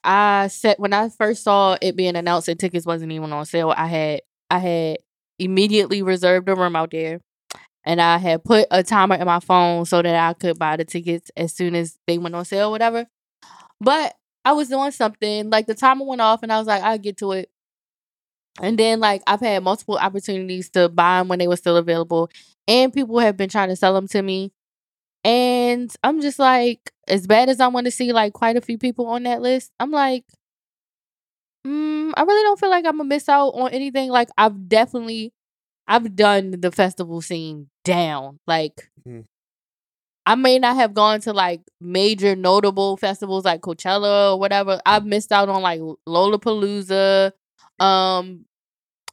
I said when I first saw it being announced that tickets wasn't even on sale, I had I had immediately reserved a room out there. And I had put a timer in my phone so that I could buy the tickets as soon as they went on sale, or whatever. But I was doing something, like the timer went off and I was like, I'll get to it. And then like I've had multiple opportunities to buy them when they were still available. And people have been trying to sell them to me. And I'm just like, as bad as I want to see like quite a few people on that list, I'm like, mm, I really don't feel like I'm gonna miss out on anything. Like I've definitely, I've done the festival scene down. Like Mhm. I may not have gone to like major notable festivals like Coachella or whatever. I've missed out on like Lollapalooza, um,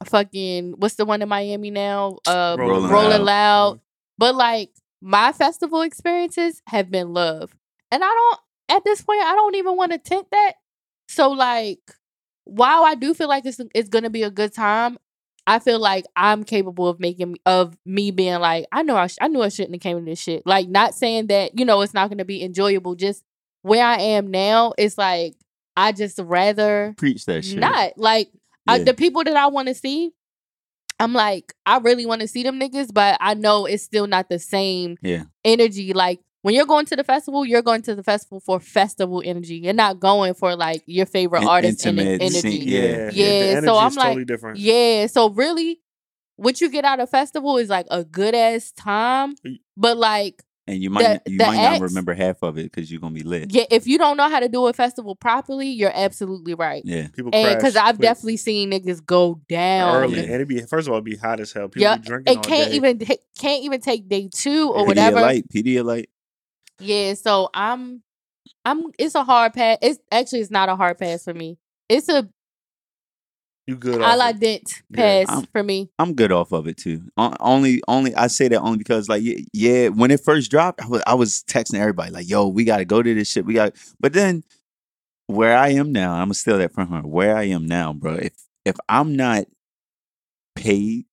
fucking what's the one in Miami now? Uh, Rolling Rolling, Loud. Loud. But like my festival experiences have been love. And I don't at this point I don't even want to tint that. So like while I do feel like it's it's gonna be a good time, I feel like I'm capable of making of me being like, I know I, sh- I knew I shouldn't have came to this shit. Like not saying that, you know, it's not gonna be enjoyable, just where I am now, it's like I just rather Preach that shit. not. Like I, the people that I want to see, I'm like, I really want to see them niggas, but I know it's still not the same Yeah. energy. Like when you're going to the festival, you're going to the festival for festival energy. You're not going for like your favorite In- artist and intimate energy. scene, Yeah, Yeah. Yeah, energy so I'm is like- totally different. Yeah, so really, what you get out of festival is like a good ass time, but like, And you might The- you the might not remember half of it because you're gonna be lit. yeah, if you don't know how to do a festival properly, you're absolutely right. Yeah. People And crash because I've quick, definitely seen niggas go down early, and it be first of all, it be hot as hell. People Yeah, be drinking and all can't day. even can't even take day two or Yeah. whatever. Pedialyte, Pedialyte. Yeah, so I'm I'm it's a hard pass. It's actually it's not a hard pass for me. It's a You good? a la dent pass I'm- for me. I'm good off of it too. O- Only, only I say that only because like yeah, when it first dropped, I was I was texting everybody like, "Yo, we got to go to this shit. We got." But then where I am now, I'm gonna steal that from her. Where I am now, bro. If if I'm not paid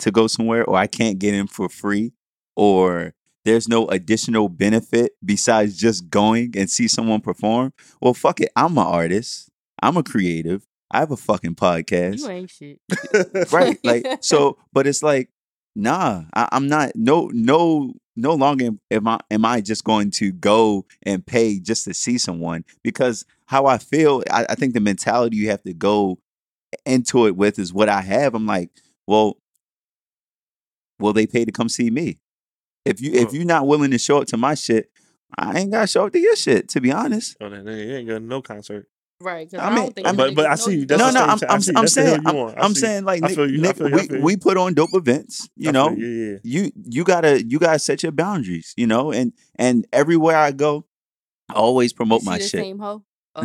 to go somewhere, or I can't get in for free, or there's no additional benefit besides just going and see someone perform, well, fuck it. I'm an artist. I'm a creative. I have a fucking podcast You ain't shit. [laughs] right like so but it's like nah I, i'm not no no no longer am- am i am i just going to go and pay just to see someone because how i feel i, I think the mentality you have to go into it with is what i have i'm like well will they pay to come see me if you if you're not willing to show up to my shit i ain't gotta show up to your shit to be honest Oh, then nigga, you ain't going to no concert. right. 'cause I I, mean- don't think I mean- But- but I see you. you. That's no, no, I'm. I'm, see- I'm saying, I'm. I I'm saying, like, Nick, you, Nick, you, we, we put on dope events, you I know, you, yeah, yeah. you you gotta you gotta set your boundaries, you know, and and everywhere I go, I always promote You my see the shit. same hoe. [laughs] Oh,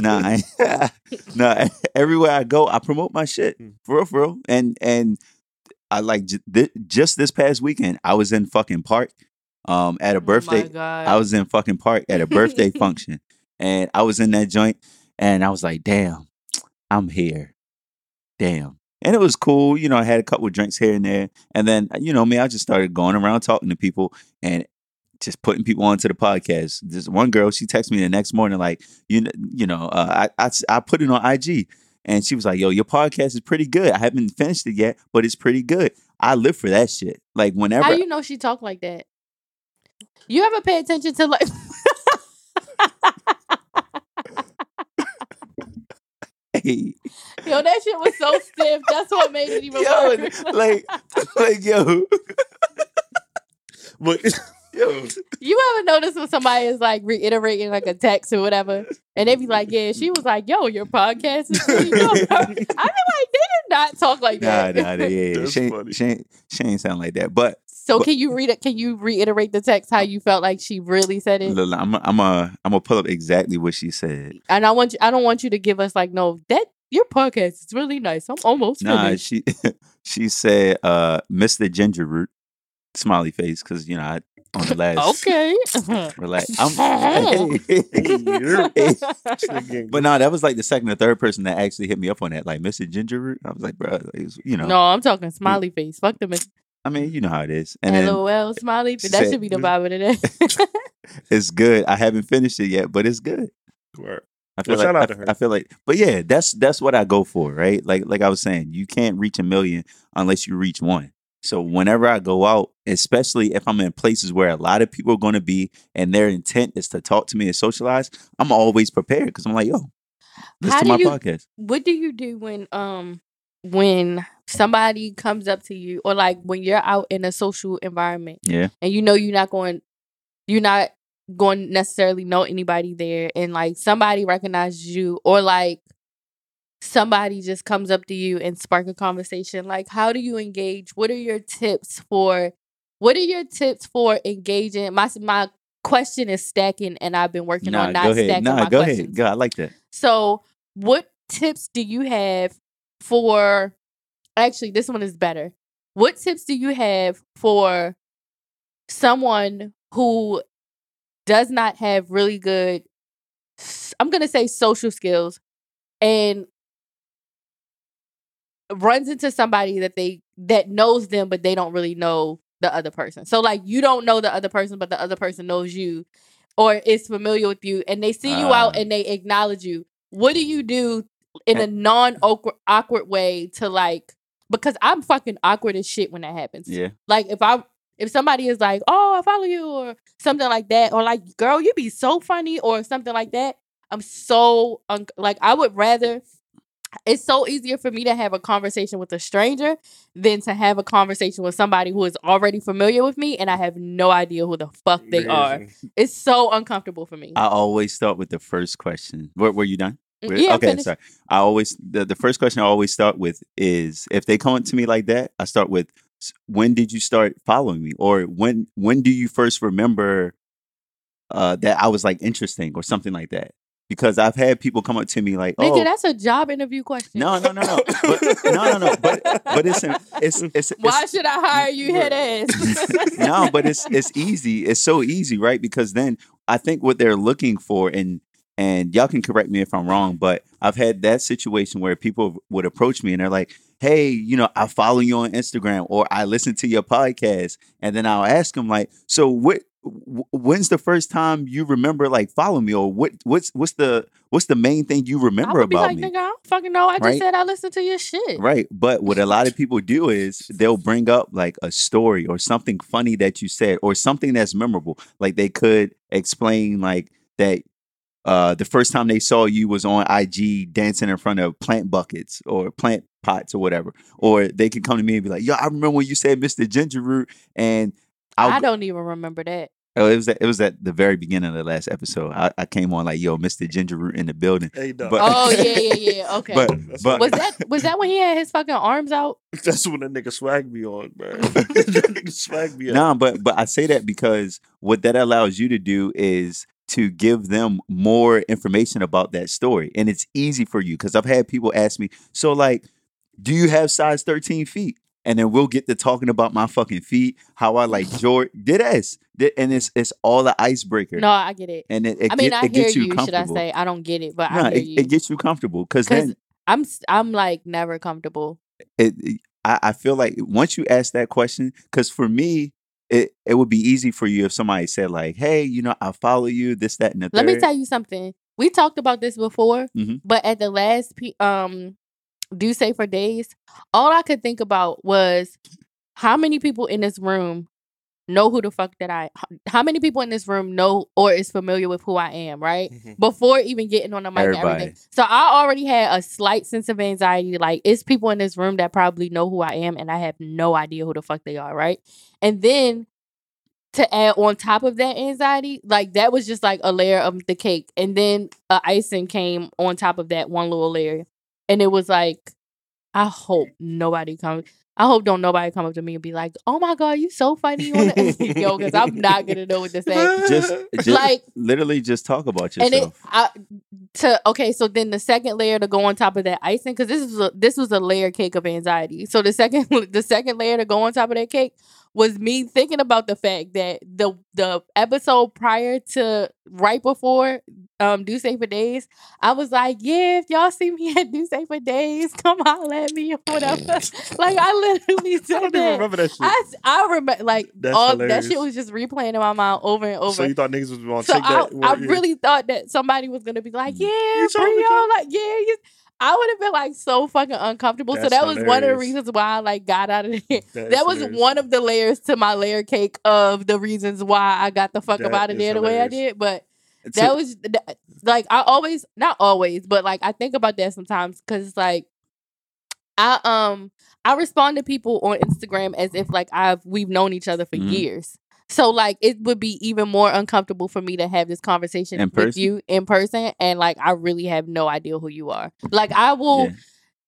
Nah, [laughs] nah. [laughs] Everywhere I go, I promote my shit Mm. for real, for real. And and I like j- thi- just this past weekend, I was in fucking park, um, at a Oh birthday. God. I was in fucking park at a [laughs] birthday function, and I was in that joint, and I was like, damn, I'm here, damn. And it was cool, you know. I had a couple of drinks here and there, and then you know me, I just started going around talking to people and just putting people onto the podcast. This one girl, she texted me the next morning, like, you know, you know, uh, I, I I put it on IG, and she was like, "Yo, your podcast is pretty good. I haven't finished it yet, but it's pretty good. I live for that shit. Like whenever How you know she talk like that? You ever pay attention to like Hey, [laughs] Yo, that shit was so stiff. That's what made it even yo, worse. like, [laughs] like, yo, [laughs] But yo, You ever notice when somebody is like reiterating like a text or whatever, and they be like, "Yeah," she was like, "Yo, your podcast is pretty good." I be like, "They did not talk like nah, that." nah, yeah, yeah. That's She, ain't- funny. she, ain't- she ain't sound like that. But so but- can you read it? Can you reiterate the text how you felt like she really said it? look, I'm, I'm, a, I'm gonna pull up exactly what she said. And I want you. I don't want you to give us like, no, that your podcast is really nice. I'm almost Nah, finished. she, [laughs] she said, uh, Mr. Ginger Root, smiley face, because you know I, on the last. okay. [laughs] Relax. I'm, [laughs] [laughs] but no, that was like the second or third person that actually hit me up on that. Like Mr. Ginger Root. I was like, bro, you know. no, I'm talking smiley face. Fuck the Mr. I mean, you know how it is. And then LOL smiley face. That should be the vibe of the day. it's good. I haven't finished it yet, but it's good. Word. I feel Well, like shout out I, to her. I feel like, but yeah, that's that's what I go for, right? Like like I was saying, you can't reach a million unless you reach one. So whenever I go out, especially if I'm in places where a lot of people are going to be and their intent is to talk to me and socialize, I'm always prepared because I'm like, yo, listen to my you- podcast. what do you do when um when somebody comes up to you or like when you're out in a social environment Yeah, and you know you're not going you're not going necessarily know anybody there and like somebody recognizes you or like somebody just comes up to you and spark a conversation like how do you engage what are your tips for what are your tips for engaging my my question is stacking and i've been working nah, on not stacking nah, my go questions ahead, go. Ahead. I like that. so, what tips do you have for? Actually, this one is better. What tips do you have for someone who does not have really good, i'm going to say social skills, and runs into somebody that they that knows them but they don't really know the other person. So like you don't know the other person but the other person knows you or is familiar with you and they see you out Ah. and they acknowledge you. What do you do in a non awkward way to like because I'm fucking awkward as shit when that happens. Yeah, Like if I if somebody is like, "Oh, I follow you," or something like that, or like, "Girl, you be so funny," or something like that, I'm so un- like I would rather. It's so easier for me to have a conversation with a stranger than to have a conversation with somebody who is already familiar with me and I have no idea who the fuck they are. It's so uncomfortable for me. I always start with the first question. Were, were you done? Were- yeah, I'm okay, finished. sorry. I always the, the first question I always start with is if they come up to me like that, I start with when did you start following me, or when when do you first remember uh, that I was like interesting or something like that? Because I've had people come up to me like, Nigga, oh, that's a job interview question. no, no, no, no, but, no, no, no, but but it's it's it's, Why it's should I hire you, head ass? [laughs] [laughs] no, but it's it's easy. It's so easy, right? Because then I think what they're looking for, and and y'all can correct me if I'm wrong, but I've had that situation where people would approach me and they're like, "Hey, you know, I follow you on Instagram or I listen to your podcast," and then I'll ask them like, "So what?" Wh- When's the first time you remember like following me, or what? What's what's the what's the main thing you remember about like, me? nigga, I don't fucking know. I just Right? said I listened to your shit. Right. But what a lot of people do is they'll [laughs] bring up like a story or something funny that you said or something that's memorable. Like they could explain like that uh the first time they saw you was on IG dancing in front of plant buckets or plant pots or whatever. Or they could come to me and be like, Yo, I remember when you said Mr. Ginger Root and I'll I don't even remember that. Oh, it was at, it was at the very beginning of the last episode. I, I came on like, yo, Mr. Ginger Root in the building. Hey, dog. But- Oh yeah, yeah, [laughs] yeah. Okay. But but was that was that when he had his fucking arms out? [laughs] That's when the nigga swag me on, man. [laughs] nigga swag me up. No, but but I say that because what that allows you to do is to give them more information about that story, and it's easy for you because I've had people ask me, so like, do you have size thirteen feet? And then we'll get to talking about my fucking feet, how I like [laughs] George did ass, and it's it's all the icebreaker, No, I get it. and it, it, I mean, get- I it hear you. Should I say I don't get it, but no, I hear it, you. it gets you comfortable because then I'm I'm like never comfortable. it, it- I, I feel like once you ask that question, because for me, it, it would be easy for you if somebody said like, "Hey, you know, I follow you, this, that, and the Let me tell you something. We talked about this before, Mhm. but at the last P- um do say for days, all I could think about was how many people in this room know who the fuck that I how many people in this room know or is familiar with who I am, right? Mhm. Before even getting on the mic and everything. So I already had a slight sense of anxiety. Like it's people in this room that probably know who I am and I have no idea who the fuck they are, right? And then to add on top of that anxiety, like that was just like a layer of the cake. And then uh, icing came on top of that one little layer. And it was like, I hope [laughs] nobody comes. I hope don't nobody come up to me and be like, "Oh my god, you so funny," on the-" [laughs] [laughs] yo, because I'm not gonna know what to say. just, just Like- literally just talk about And it, yourself. I, to okay, so then the second layer to go on top of that icing, because this is a, this was a layer cake of anxiety. So the second the second layer to go on top of that cake was me thinking about the fact that the the episode prior to right before um Do Say for Days, I was like, yeah, if y'all see me at Do Say for Days, [laughs] come holler at me or [laughs] whatever. like I literally [laughs] I don't even that. remember that shit. I, I remember like That's all that shit was just replaying in my mind over and over. So you thought niggas was gonna So take I, that? I yeah. really thought that somebody was gonna be like, Mm. "Yeah, me Brio," like, "Yeah." You, I would have been like so fucking uncomfortable. so That's that was one of the reasons why I like got out of [laughs] there. That's that was hilarious. one of the layers to my layer cake of the reasons why I got the fuck up That out of there the way I did. But To- that was th- like I always, not always, but like I think about that sometimes because it's like I um I respond to people on Instagram as if like I've we've known each other for Mhm. years. So like it would be even more uncomfortable for me to have this conversation In with person? you in person and like I really have no idea who you are. Like I will Yeah.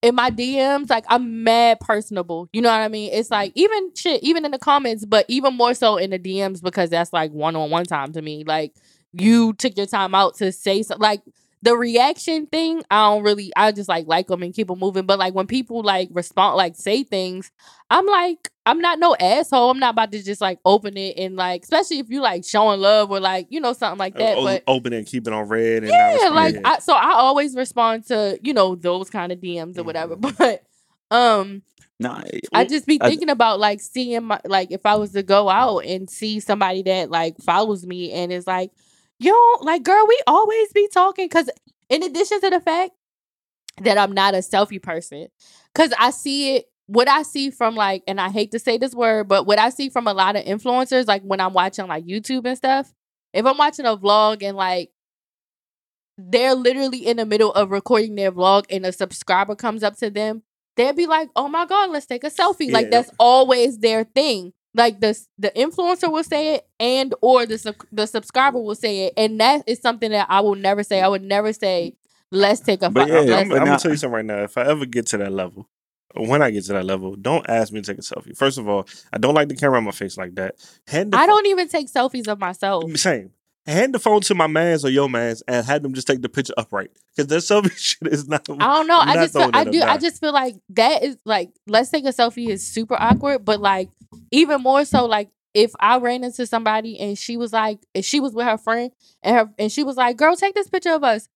in my DMs, like I'm mad personable. You know what I mean? It's like even shit, even in the comments, but even more so in the DMs because that's like one on one time to me. Like you took your time out to say something. Like the reaction thing, I don't really. I just like like them and keep them moving. But like when people like respond, like say things, I'm like I'm not no asshole. I'm not about to just like open it and like, especially if you like showing love or like you know something like that. O- but open it and keep it on read. And yeah, like. I, so I always respond to you know those kind of DMs or whatever. [laughs] But um, Nah, I just be I- thinking about like seeing my like if I was to go out and see somebody that like follows me and is like, yo, like girl, we always be talking because in addition to the fact that I'm not a selfie person, because I see it. What I see from like, and I hate to say this word, but what I see from a lot of influencers, like when I'm watching like YouTube and stuff, if I'm watching a vlog and like they're literally in the middle of recording their vlog and a subscriber comes up to them, they'd be like, "Oh my god, let's take a selfie." Like that's always their thing. Like the the influencer will say it, and or the the subscriber will say it, and that is something that I will never say. I would never say, "Let's take a." But yeah, I'm, I'm gonna tell you something right now. If I ever get to that level, when I get to that level, don't ask me to take a selfie. First of all, I don't like the camera on my face like that. Hand I don't even take selfies of myself. Mm, same. Hand the phone to my man's or your man's and have them just take the picture upright because that selfie [laughs] shit is not. I don't know. I just feel, I do. I just feel like that is like let's take a selfie is super awkward, but like even more so like if I ran into somebody and she was like if she was with her friend and her and she was like, "Girl, take this picture of us,"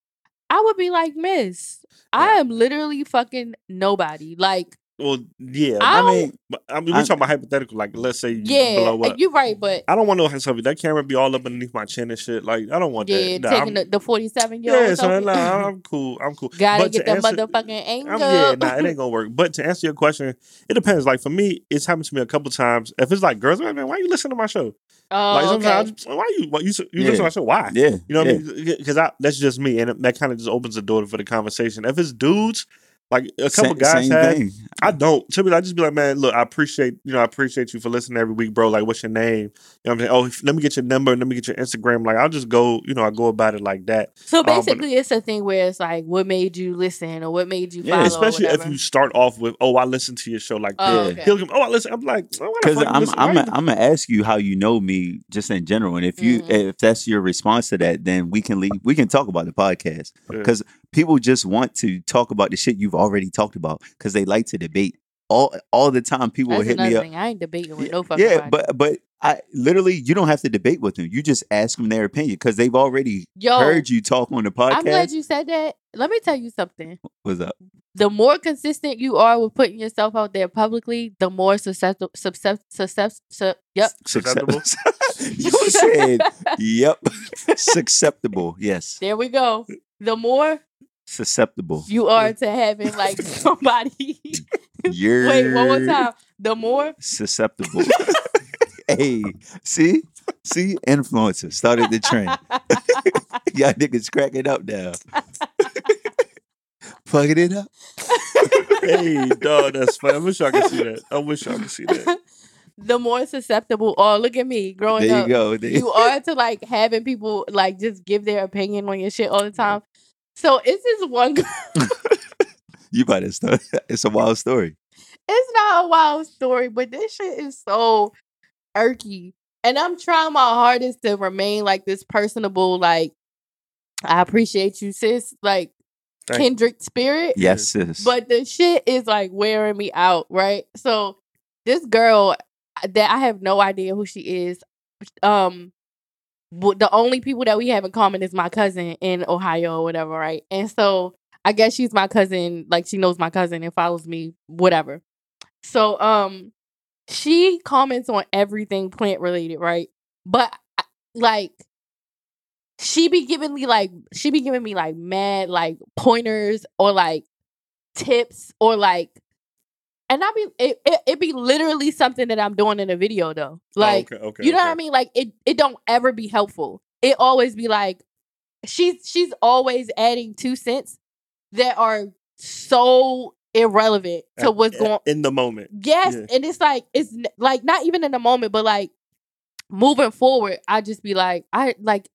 I would be like, "Miss, I am literally fucking nobody." Like, Well, yeah. I I, don't- mean, I mean, we're I- talking about hypothetical. Like, let's say you yeah, blow up. you're right, but I don't want no selfie. That camera be all up underneath my chin and shit. Like, I don't want yeah, that. Nah, taking I'm- the, the 47 year yeah, old. son, nah, [laughs] I'm cool. I'm cool. Gotta But get to the answer- motherfucking angle. I'm, yeah, nah, it ain't gonna work. But to answer your question, it depends. Like for me, it's happened to me a couple times. If it's like girls, man, man, why you listen to my show? Oh, like sometimes, I just, why you, why you, you Yeah. listen to my show? Why? yeah, You know what yeah. I mean? Because I, that's just me, and it, that kind of just opens the door for the conversation. If it's dudes, like a couple Sa- guys same have, thing. I don't. To me, I just be like, man, look, I appreciate you know, I appreciate you for listening every week, bro. Like, what's your name? You know what I'm saying? Oh, let me get your number. Let me get your Instagram. Like, I'll just go. You know, I go about it like that. So but- basically, it's a thing where it's like, what made you listen or what made you Yeah, follow? or Especially if you start off with, oh, I listen to your show like Oh, this. okay. He'll come, oh, I listen. I'm like, why the Because fuck you I'm? I'm Why a, you- I'm gonna ask you how you know me just in general, and if you Mhm. if that's your response to that, then we can leave. We can talk about the podcast Yeah. Because people just want to talk about the shit you've already talked about because they like to debate all all the time. People will hit another me up. thing. I ain't debating with no fucking Yeah, body. but but I literally you don't have to debate with them. You just ask them their opinion because they've already Yo, heard you talk on the podcast. I'm glad you said that. Let me tell you something. What's up? The more consistent you are with putting yourself out there publicly, the more susceptible. Suscept, suscept, su- yep. Susceptible? [laughs] you [laughs] said yep. [laughs] Susceptible. Yes. There we go. The more Susceptible. you are to having like [laughs] somebody. You're [laughs] Wait, one more time. The more. susceptible. [laughs] hey, see? See? Influencer started the trend. Y'all niggas cracking up now. Plugging it up. hey, dog, that's funny. I wish I could see that. I wish I could see that. the more susceptible. Oh, look at me growing There up. you go. There you are to like having people like just give their opinion on your shit all the time. So it's this one girl. [laughs] You about to start. It's a wild story. It's not a wild story, but this shit is so irky. And I'm trying my hardest to remain like this personable, like I appreciate you, sis, like Thank you. Kendrick spirit. Yes, sis. But the shit is like wearing me out, right? So this girl, that I have no idea who she is. Um, the only people that we have in common is my cousin in Ohio or whatever, right? And so I guess she's my cousin, like she knows my cousin and follows me, whatever. So um, she comments on everything plant related, right? But like she be giving me like she be giving me like mad like pointers or like tips or like and I be it, it, it be literally something that I'm doing in a video though. Oh, like oh, okay, okay, you know okay. what I mean? Like it it don't ever be helpful. It always be like she's she's always adding two cents that are so irrelevant to At- what's at- going in the moment. Yes, Yeah. and it's like it's like not even in the moment, but like moving forward, I just be like, I like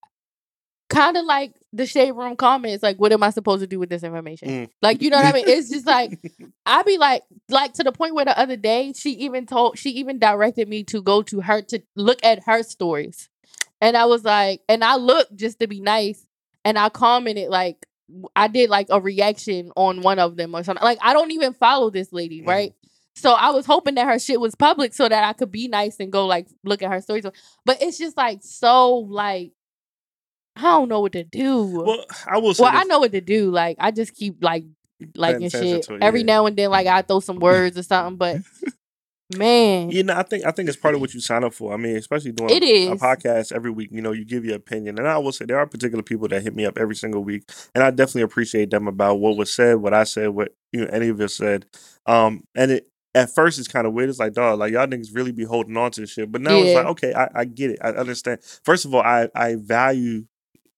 kind of like the shade room comments, like, what am I supposed to do with this information? Mm. Like, you know what I mean? [laughs] It's just like I be like, like to the point where the other day she even told, she even directed me to go to her to look at her stories, and I was like, and I looked just to be nice, and I commented like. I did like a reaction on one of them or something. Like I don't even follow this lady, Mhm. right? So I was hoping that her shit was public so that I could be nice and go like look at her stories. But it's just like so like I don't know what to do. Well, Well, I will say. I this. know what to do. Like I just keep like liking attention shit to it, every yeah. now and then. Like I throw some words or something. But [laughs] man, You know, I think I think it's part of what you sign up for. I mean, especially doing It a podcast every week. You know, you give your opinion, and I will say there are particular people that hit me up every single week, and I definitely appreciate them about what was said, what I said, what you know any of us said. Um, and it at first it's kind of weird. It's like, dog, like y'all niggas really be holding on to this shit. But now it's like, okay, I, I get it. I understand. First of all, I I value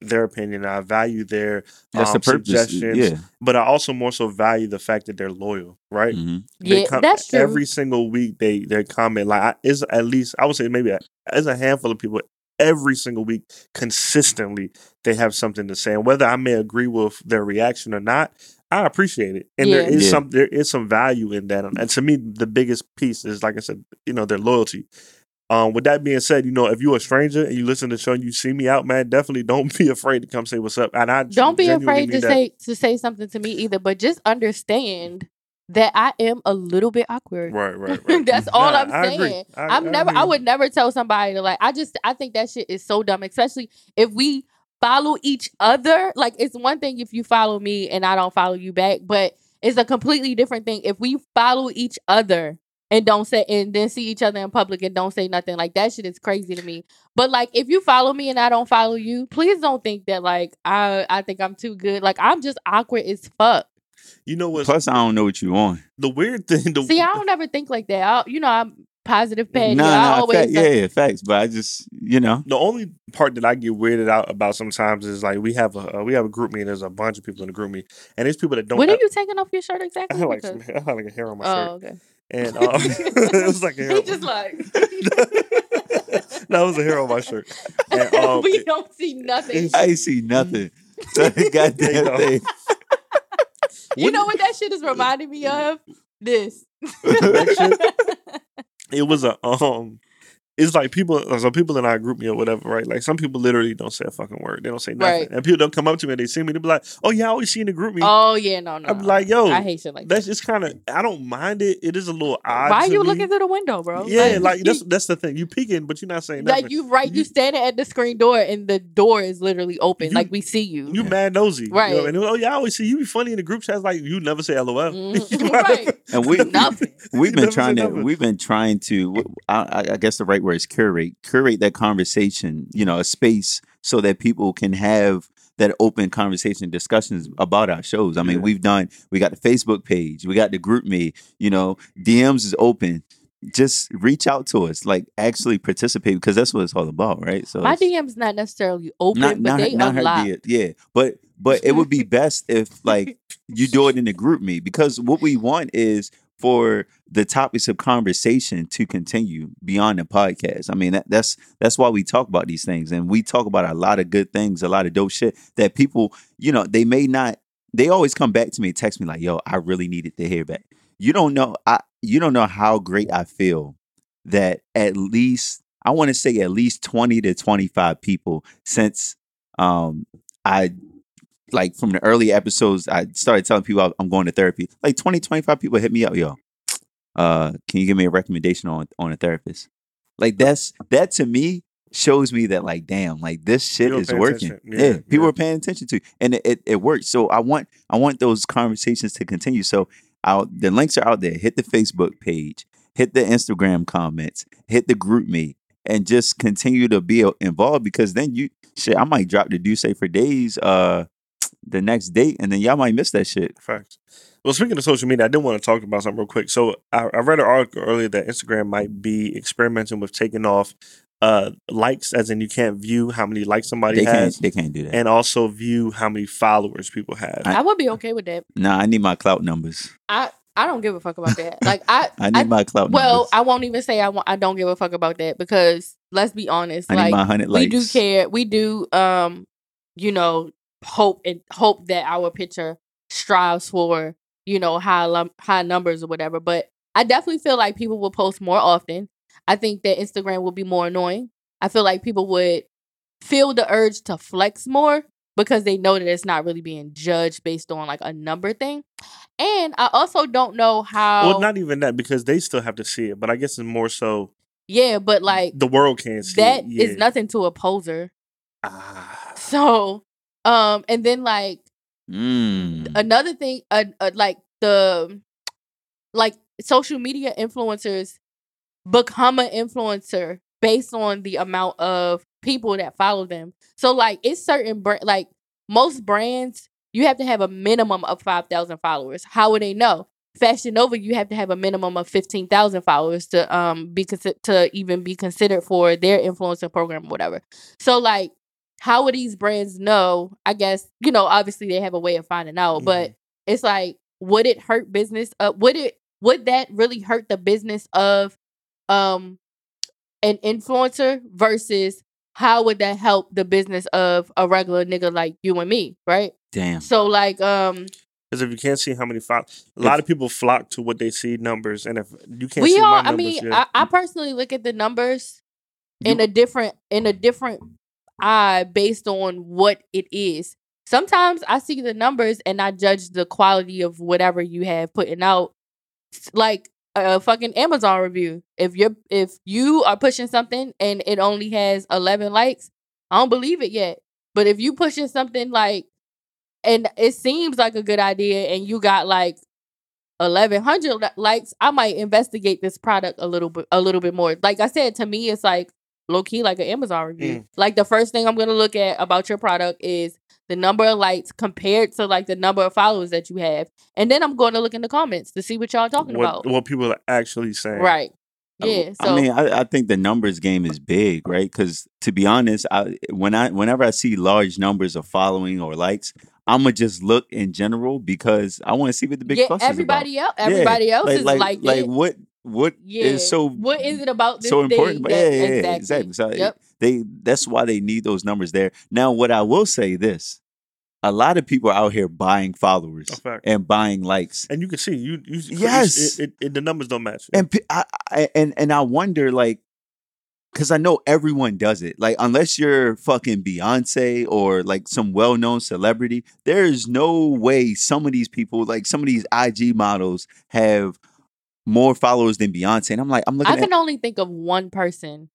their opinion. I value their That's um, the purpose. suggestions, Yeah. but I also more so value the fact that they're loyal, right? Mhm. They yeah, come- that's true. Every single week, they they comment like I, is at least I would say maybe a, as a handful of people every single week consistently they have something to say, and whether I may agree with their reaction or not, I appreciate it, and there Yeah. is Yeah. some there is some value in that, and to me, the biggest piece is like I said, you know, their loyalty. Um, with that being said, you know, if you're a stranger and you listen to the show and you see me out, man, definitely don't [laughs] be afraid to come say what's up. And I don't be afraid to that. say to say something to me either. But just understand that I am a little bit awkward. right, right, [laughs] right. That's all Nah, I'm I saying. I- I'm I never. hear I would never tell somebody to like. I just. I think that shit is so dumb. Especially if we follow each other. Like it's one thing if you follow me and I don't follow you back, but it's a completely different thing if we follow each other and don't say and then see each other in public and don't say nothing. Like that shit is crazy to me. But like if you follow me and I don't follow you, please don't think that like I I think I'm too good. Like I'm just awkward as fuck. You know what? Plus, I don't know what you want. the weird thing? The, See, I don't ever think like that. I, you know, I'm positive No, petty. no, I always fact, yeah, yeah, facts. But I just, you know, the only part that I get weirded out about sometimes is like we have a uh, we have a group meeting. There's a bunch of people in the group meeting, and there's people that don't. When I, are you taking off your shirt I exactly? like Because- some, I have like a hair on my oh, shirt, okay. And um, [laughs] it was like a hair. He just like [laughs] [laughs] that was a hair on my shirt. And, um, we it- don't see nothing. I see nothing. So you goddamn thing. You know what that shit is reminding me of? This. it was a um. It's like people, some people in our GroupMe or whatever, right? Like some people literally don't say a fucking word. They don't say nothing, Right. and people don't come up to me and they see me. They be like, "Oh yeah, I always see in the GroupMe." oh yeah, no, no. I'm no. like, yo, I hate shit like that. That's just kind of. I don't mind it. It is a little odd. Why are you me. looking through the window, bro? Yeah, like that's that's the thing. You peeking, but you're not saying nothing. like you right, you You- standing at the screen door and the door is literally open. You- like we see you. You mad nosy, You know? Right. And oh yeah, I always see you be funny in the group chats. Like you never say LOL. [laughs] Mhm. Right. And we Nothing. we've been trying to nothing. we've been trying to I, I- I guess the right word is curate curate that conversation you know a space so that people can have that open conversation discussions about our shows. I mean Yeah. we've done we got the facebook page we got the GroupMe you know dms is open. Just reach out to us like actually participate because that's what it's all about right? So My DM's not necessarily open, not, but not, they not her yeah. But but it would be [laughs] best if like you do it in the GroupMe because what we want is for the topics of conversation to continue beyond the podcast. I mean, that, that's that's why we talk about these things, and we talk about a lot of good things, a lot of dope shit that people, you know, they may not. They always come back to me, text me like, "Yo, I really needed to hear that." You don't know, I you don't know how great I feel that at least I want to say at least twenty to twenty five people since um I like from the early episodes, I started telling people I'm going to therapy. Like 20, 25 people hit me up, yo. [tsk] uh, can you give me a recommendation on on a therapist? Like that's that to me shows me that like damn like this shit People is working yeah, Yeah, people yeah. are paying attention to and it, it, it works so i want i want those conversations to continue so I'll, the links are out there hit the facebook page hit the instagram comments hit the GroupMe and just continue to be uh, involved because then you shit i might drop the do say for days uh the next date and then y'all might miss that shit Facts. Well, speaking of social media, I did want to talk about something real quick. So I, I read an article earlier that Instagram might be experimenting with taking off uh, likes, as in you can't view how many likes somebody they has, can't they can't do that and also view how many followers people have. I- I would be okay with that. nah i need my clout numbers I I don't give a fuck about that. Like I [laughs] i need my clout well, numbers I won't even say I want. I don't give a fuck about that because let's be honest. i need like my 100 we likes do care. We do um, you know, hope and hope that our picture strives for you know high lum- high numbers or whatever. But I definitely feel like people will post more often. I think that Instagram will be more annoying. I feel like people would feel the urge to flex more because they know that it's not really being judged based on like a number thing. And I also don't know how. Well, not even that because they still have to see it, but I guess it's more so yeah, but like the world can't see that it. is Yeah. nothing to a poser. Ah. So, um, and then like Mm. another thing, uh, uh, like the like social media influencers become an influencer based on the amount of people that follow them. So, like, it's certain brand, like most brands, you have to have a minimum of five thousand followers. How would they know? Fashion Nova, you have to have a minimum of fifteen thousand followers to um be consi- to even be considered for their influencer program or whatever. So, like, how would these brands know? I guess you know, obviously they have a way of finding out, but it's like, would it hurt business? Uh, would it would that really hurt the business of um an influencer versus how would that help the business of a regular nigga like you and me, right? Damn. So like um Because if you can't see how many followers, a lot of people flock to what they see numbers, and if you can't we see all my I mean yeah. I, I personally look at the numbers in a different in a different eye based on what it is. Sometimes I see the numbers and I judge the quality of whatever you have putting out like a fucking Amazon review. If you're if you are pushing something and it only has 11 likes, I don't believe it yet. But if you pushing something like and it seems like a good idea and you got like 1100 likes, I might investigate this product a little bit a little bit more. Like I said to me it's like low key like an Amazon review. Mm. Like the first thing I'm going to look at about your product is the number of likes compared to like the number of followers that you have. And then I'm going to look in the comments to see what y'all talking what, about. what people are actually saying. Right. I- Yeah. So I mean, I, I think the numbers game is big, right? Because to be honest, I when I whenever I see large numbers of following or likes, I'm gonna just look in general because I want to see what the big yeah, fuss is about. everybody else Yeah, everybody else is like like, like it. what what yeah. is so what is it about this so important? thing But yeah, yeah, yeah, exactly. exactly. So Yep. they that's why they need those numbers there. Now, what I will say this: a lot of people are out here buying followers and buying likes. And you can see you. you Yes. it, it, it, the numbers don't match. and I, I and and I wonder like because I know everyone does it. Like unless you're fucking Beyonce or like some well-known celebrity, there is no way some of these people, like some of these IG models, have more followers than Beyonce. And I'm like, I'm looking I at can only think of one person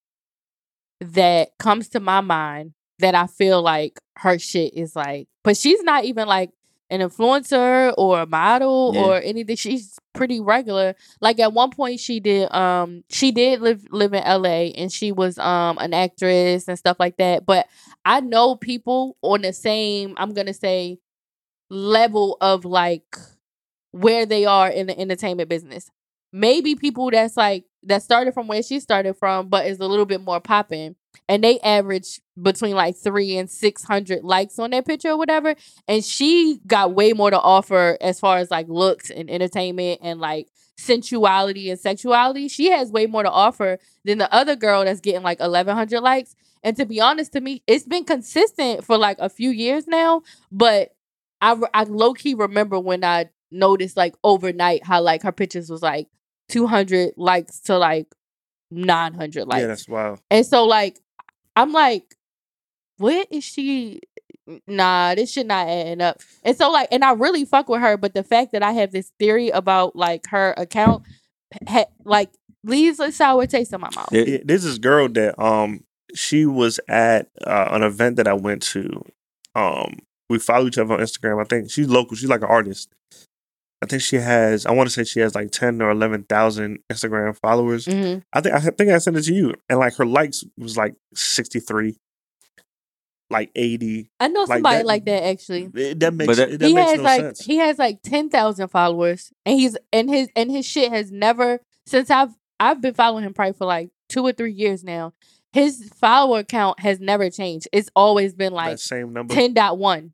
that comes to my mind that I feel like her shit is like, but she's not even like an influencer or a model Yeah. or anything. She's pretty regular. Like at one point she did um she did live live in LA and she was um an actress and stuff like that. But I know people on the same, I'm gonna say, level of like where they are in the entertainment business. Maybe people that's like that started from where she started from, but is a little bit more popping. And they average between like three and six hundred likes on their picture or whatever. And she got way more to offer as far as like looks and entertainment and like sensuality and sexuality. She has way more to offer than the other girl that's getting like eleven hundred likes. And to be honest, to me, it's been consistent for like a few years now. But I I low key remember when I noticed like overnight how like her pictures was like two hundred likes to like nine hundred likes. yeah, that's wild. And so like I'm like, what is she? Nah, this should not adding up. And so like, and I really fuck with her, but the fact that I have this theory about like her account ha- like leaves a sour taste in my mouth. It- Yeah, there's this girl that um she was at uh, an event that I went to. Um, we follow each other on Instagram. I think she's local. She's like an artist. I think she has. I want to say she has like ten or eleven thousand Instagram followers. hmm I think I think I sent it to you, and like her likes was like sixty three, like eighty. I know Like somebody that- like that actually. It, that makes that- it, that he makes has no like sense. he has like ten thousand followers, and he's and his and his shit has never since I've I've been following him probably for like two or three years now. His follower count has never changed. It's always been like that same number. ten dot one.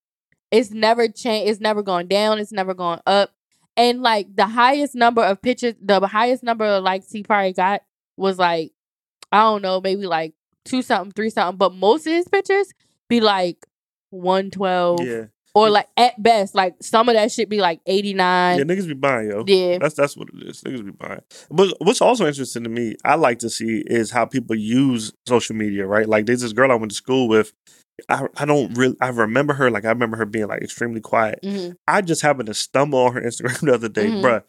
It's never changed. It's never gone down. It's never gone up. And like the highest number of pictures, the highest number of likes he probably got was like I don't know, maybe like two something, three something. But most of his pictures be like one twelve Yeah, or like at best, like some of that shit be like eighty nine. yeah, niggas be buying yo. Yeah, That's that's what it is. Niggas be buying. But what's also interesting to me, I like to see is how people use social media, right? Like there's this girl I went to school with. I I don't really I remember her like I remember her being like extremely quiet. Mhm. I just happened to stumble on her Instagram [laughs] the other day, Mhm. bruh.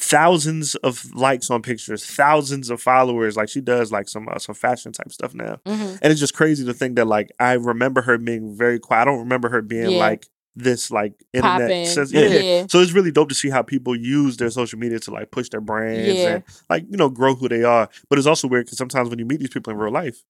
Thousands of likes on pictures, thousands of followers. Like she does like some uh, some fashion type stuff now, Mhm. and it's just crazy to think that like I remember her being very quiet. I don't remember her being Yeah. like this like internet. sense- Yeah. yeah. So it's really dope to see how people use their social media to like push their brands Yeah. and like you know grow who they are. But it's also weird because sometimes when you meet these people in real life,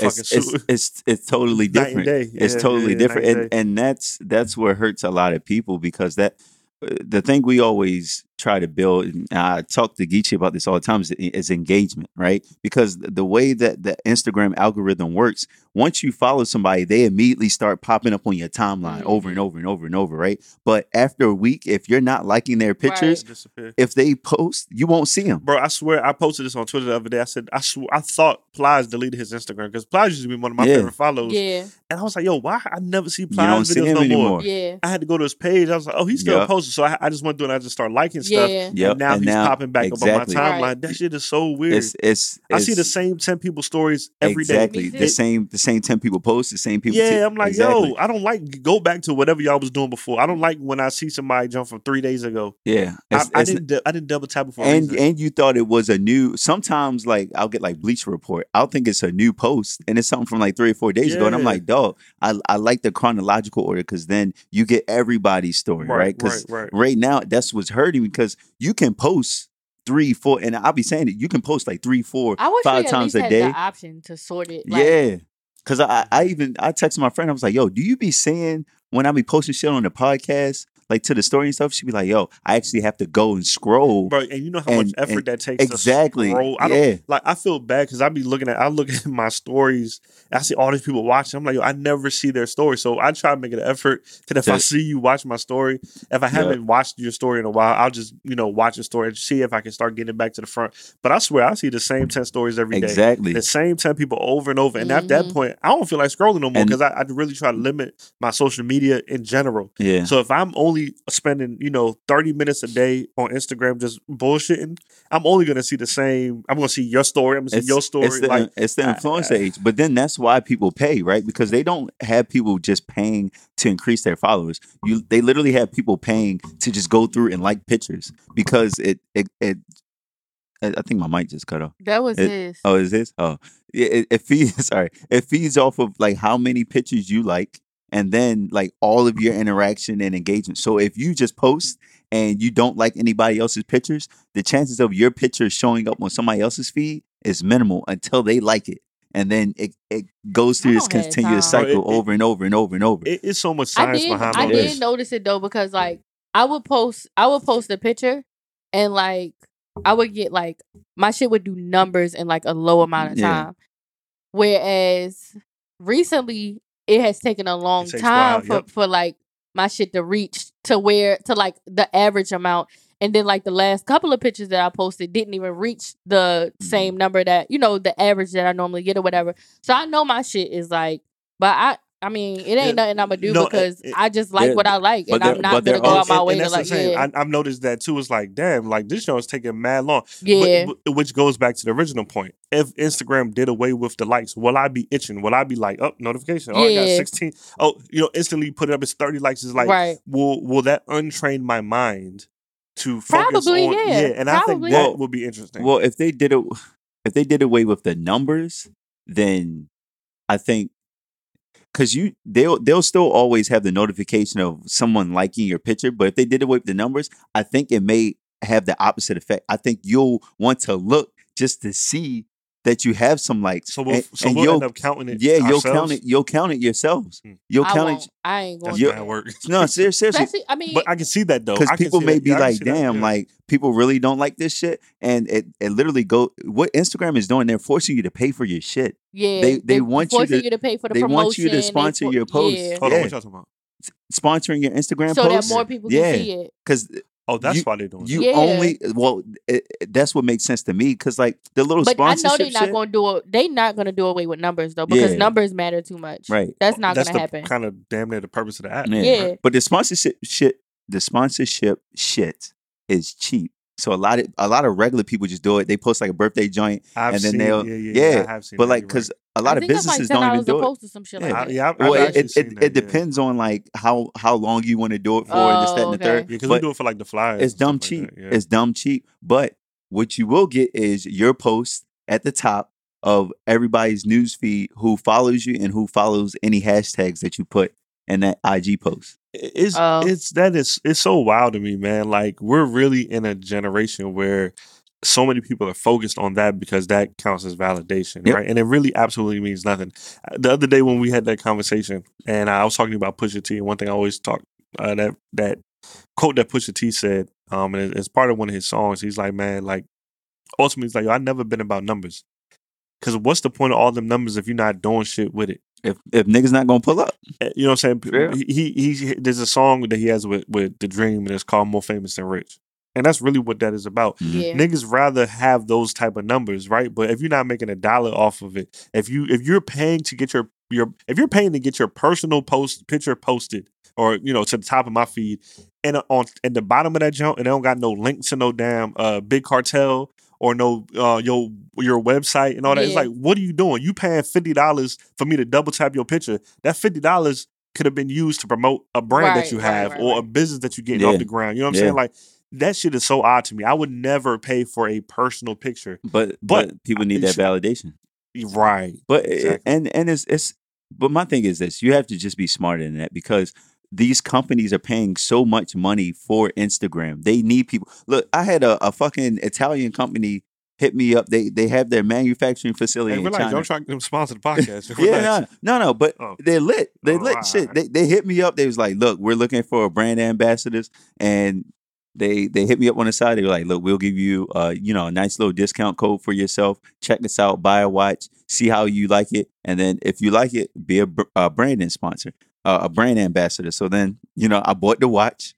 it's, it's, it's it's totally [laughs] different. day. it's totally yeah, different, night and and that's that's what hurts a lot of people because that uh, the thing we always try to build, and I talk to Geechee about this all the time, is, is engagement, right? Because the way that the Instagram algorithm works, once you follow somebody, they immediately start popping up on your timeline over and Mhm. over and over and over, right? But after a week, if you're not liking their pictures, disappear. if they post, you won't see them. Bro, I swear I posted this on Twitter the other day. I said I sw- I thought Plies deleted his Instagram because Plies used to be one of my Yeah. favorite follows. Yeah, And I was like, yo, why I never see You don't Plies see videos him no anymore. more. yeah, I had to go to his page. I was like, oh, he's still Yup. posting. So I, I just went through and I just started liking stuff. yeah. Yep. And now and he's now, popping back exactly. up on my timeline. Right. That shit is so weird. It's it's, I see the same 10 people stories every day. exactly Me the same the same 10 people post the same people Yeah, t- I'm like, exactly. yo, I don't like go back to whatever y'all was doing before. I don't like when I see somebody jump from three days ago. yeah I, It's- I didn't. du- I didn't double tap before. and and you thought it was a new sometimes like i'll get like Bleacher Report i'll think it's a new post and it's something from like three or four days ago and i'm like dog i, I like the chronological order because then you get everybody's story right right, because right, right. right now that's what's hurting because you can post three four and i'll be saying it you can post like three four I wish five times a day the option to sort it. Like, yeah because I, I even i texted my friend i was like yo do you be saying when i be posting shit on the podcast like to the story and stuff she'd be like yo i actually have to go and scroll Bro, and you know how much effort that takes. exactly To scroll. I don't, yeah like I feel bad because I be looking at I look at my stories. I see all these people watching. I'm like, yo, I never see their story, so I try to make an effort that if I see you watch my story, if I haven't watched your story in a while, I'll just you know watch your story and see if I can start getting back to the front. But I swear, I see the same ten stories every day. exactly The same ten people over and over, and at that Mhm. point, I don't feel like scrolling no more because I, I really try to limit my social media in general. yeah So if I'm only spending, you know, 30 minutes a day on Instagram just bullshitting, I'm only gonna see the same. I'm gonna see your story. I'm gonna see your story. It's the, like it's the I- influencer I- age. But then that's why people pay, right? Because they don't have people just paying to increase their followers. You they literally have people paying to just go through and like pictures because it it, it I I think my mic just cut off. that was It- his. Oh, is this? Oh, yeah. It, it feeds. [laughs] Sorry, it feeds off of like how many pictures you like, and then like all of your interaction and engagement. So if you just post and you don't like anybody else's pictures, the chances of your picture showing up on somebody else's feed is minimal until they like it, and then it it goes through this continuous time. Bro, it- cycle it- over and over and over and over. it- it's so much I science did. behind I all did notice it though because like I would post, I would post a picture, and like I would get like my shit would do numbers in like a low amount of Yeah. time, whereas recently it has taken a long time for yep. for like my shit to reach to where to like the average amount. And then like the last couple of pictures that I posted didn't even reach the Mm-hmm. same number that, you know, the average that I normally get or whatever. So I know my shit is like but I I mean, it ain't Yeah, nothing I'm gonna do no, because it- I just like what I like, and I'm not gonna go out my and, way and to what like, saying. yeah, I, I've noticed that too. It's like, damn, like this show is taking mad long. Yeah. but- which goes back to the original point. If Instagram did away with the likes, will I be itching? Will I be like, oh, notification? Oh, I got 16. Oh, you know, instantly put it up as 30 likes. Is like, right. will will that untrain my mind to focus Probably, on yeah, and I think that Well- would be interesting. Well, if they did it, if they did away with the numbers, then I think because you they'll they'll still always have the notification of someone liking your picture. But if they did away with the numbers, I think it may have the opposite effect. I think you'll want to look just to see that you have some likes. so we'll and, so and we'll you'll, end up counting it. yeah, you'll ourselves? count it. You'll count it yourselves. Hmm. You'll I count won't. it. I ain't going. That's to work. No, ser- seriously. Especially, I mean, But I can see that though. because people may that. be Yeah, like, see that, "Damn, yeah. like people really don't like this shit," and it, it literally go. What Instagram is doing, they're forcing you to pay for your shit. yeah, they- they want you to- you to pay for the they promotion. want you to sponsor for- your post. yeah, Hold on, Yeah. what y'all talking about? Sponsoring your Instagram so that more people Yeah. can see it. because Oh, that's You- why they're doing you Yeah. only well, it, it- that's what makes sense to me. Because like the little But I know they're not shit, going to do it. They not going to do away with numbers though, because Yeah. numbers matter too much. right? That's oh, not That's going to happen. kind of damn near the purpose of the app. Yeah. Yeah. But the sponsorship shit, the sponsorship shit is cheap. So a lot of a lot of regular people just do it. They post like a birthday joint, I've and then seen, they'll yeah, yeah, yeah. I have seen but like because right. a lot I of businesses like don't even $10 do a it. post some shit Yeah. like I, yeah, I've, Well, I've it, it, that, it yeah. depends on like how how long you want to do it for, this, that, and the Oh, third. Yeah, because we do it for like the flyers. it's dumb cheap. that, yeah. It's dumb cheap. But what you will get is your post at the top of everybody's news feed who follows you and who follows any hashtags that you put in that IG post. It- it's Oh. it's that is it's so wild to me, man. Like we're really in a generation where so many people are focused on that because that counts as validation, Yep. right? And it really absolutely means nothing. Uh, The other day when we had that conversation, and I was talking about Pusha T, and one thing I always talk uh, that that quote that Pusha T said, um, and it's part of one of his songs. He's like, man, like ultimately, he's like, I've never been about numbers. Because what's the point of all them numbers if you're not doing shit with it? If if niggas not gonna pull up, Uh, You know what I'm saying? Yeah. He, he he there's a song that he has with with The-Dream and it's called More Famous Than Rich. And that's really what that is about. Yeah. Niggas rather have those type of numbers, right? But if you're not making a dollar off of it, if you if you're paying to get your your if you're paying to get your personal post picture posted or you know to the top of my feed and on at the bottom of that junk and they don't got no link to no damn uh Big Cartel or no uh your your website and all that. It's like, what are you doing? You paying fifty dollars for me to double tap your picture. That fifty dollars could have been used to promote a brand that you have right, or a business that you're getting Yeah. off the ground. You know what I'm Yeah. saying? Like that shit is so odd to me. I would never pay for a personal picture. but But but, people need it that should- validation. Right. But Exactly. and and it's it's but my thing is this: you have to just be smarter than that because these companies are paying so much money for Instagram. They need people. Look, I had a, a fucking Italian company hit me up. They they have their manufacturing facility Hey, in relax. China. I'm trying to sponsor the [laughs] podcast. [laughs] Yeah, no, no, no, but Oh. they're lit. They lit shit. They they hit me up. They was like, look, we're looking for brand ambassadors, and they they hit me up on the side. They were like, look, we'll give you uh you know a nice little discount code for yourself. Check this out. Buy a watch. See how you like it, and then if you like it, be a, a branding sponsor, uh, a brand ambassador. So then you know I bought the watch.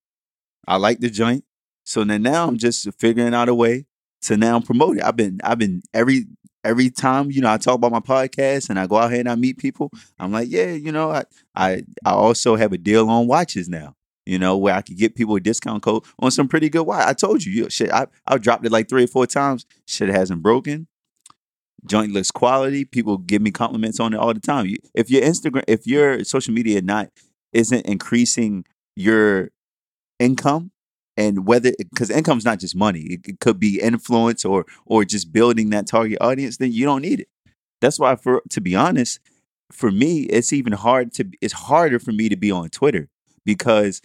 I like the joint. So then now I'm just figuring out a way to now promote it. I've been I've been every every time you know I talk about my podcast and I go out here and I meet people. I'm like, yeah, you know, I I I also have a deal on watches now. You know, where I could get people a discount code on some pretty good watch. I told you, you shit. I I dropped it like three or four times. Shit hasn't broken. Joint looks quality. People give me compliments on it all the time. You- If your Instagram, if your social media not isn't increasing your income, and whether because income's not just money, it, it could be influence or or just building that target audience, then you don't need it. That's why, for to be honest, for me, it's even hard to it's harder for me to be on Twitter because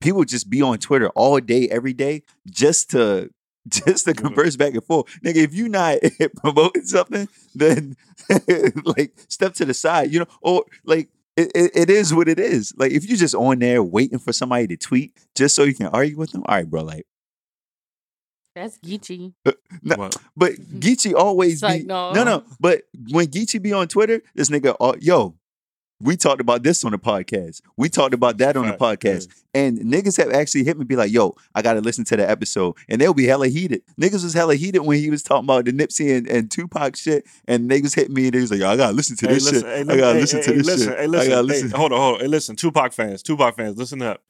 people just be on Twitter all day, every day, just to [laughs] just to converse back and forth. Nigga, if you not [laughs] promoting something, then [laughs] like step to the side, you know, or like it, it, it is what it is. Like if you just on there waiting for somebody to tweet just so you can argue with them, all right, bro. Like, That's Geechee. No, What? but Geechee always It's be like, no. no, no. But when Geechee be on Twitter, this nigga, uh, yo, we talked about this on the podcast. We talked about that on the podcast. And niggas have actually hit me, be like, yo, I gotta listen to the episode. And they'll be hella heated. Niggas was hella heated when he was talking about the Nipsey and, and Tupac shit. And niggas hit me and they was like, yo, I gotta listen to Hey, this listen, shit. hey, I gotta hey, listen hey, to hey, this listen, shit. Hey, I listen, gotta hey, listen. hold on, hold on. Hey, listen, Tupac fans, Tupac fans, listen up.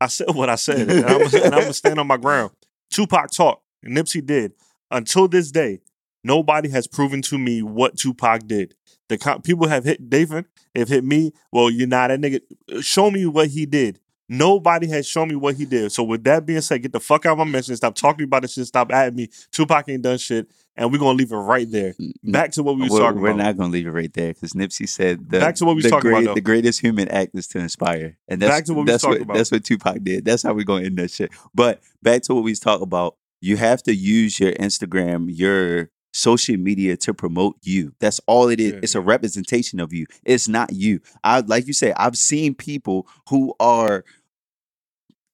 I said what I said, and I'm, and I'm gonna [laughs] stand on my ground. Tupac talked, and Nipsey did. Until this day, nobody has proven to me what Tupac did. The co- people have hit David, have hit me. Well, you're not that nigga. Show me what he did. Nobody has shown me what he did. So with that being said, get the fuck out of my mention. Stop talking about this shit. Stop at me. Tupac ain't done shit, and we're gonna leave it right there. Back to what we we're, talking we're about. not gonna leave it right there because Nipsey said the, Back to what we the, talking about, though. the greatest human act is to inspire, and that's Back to what we that's talking what about. that's what Tupac did. That's how we're gonna end that shit. But back to what we was talking about. You have to use your Instagram, your social media to promote you. That's all it is. Yeah, it's a representation of you. It's not you. I like you say. I've seen people who are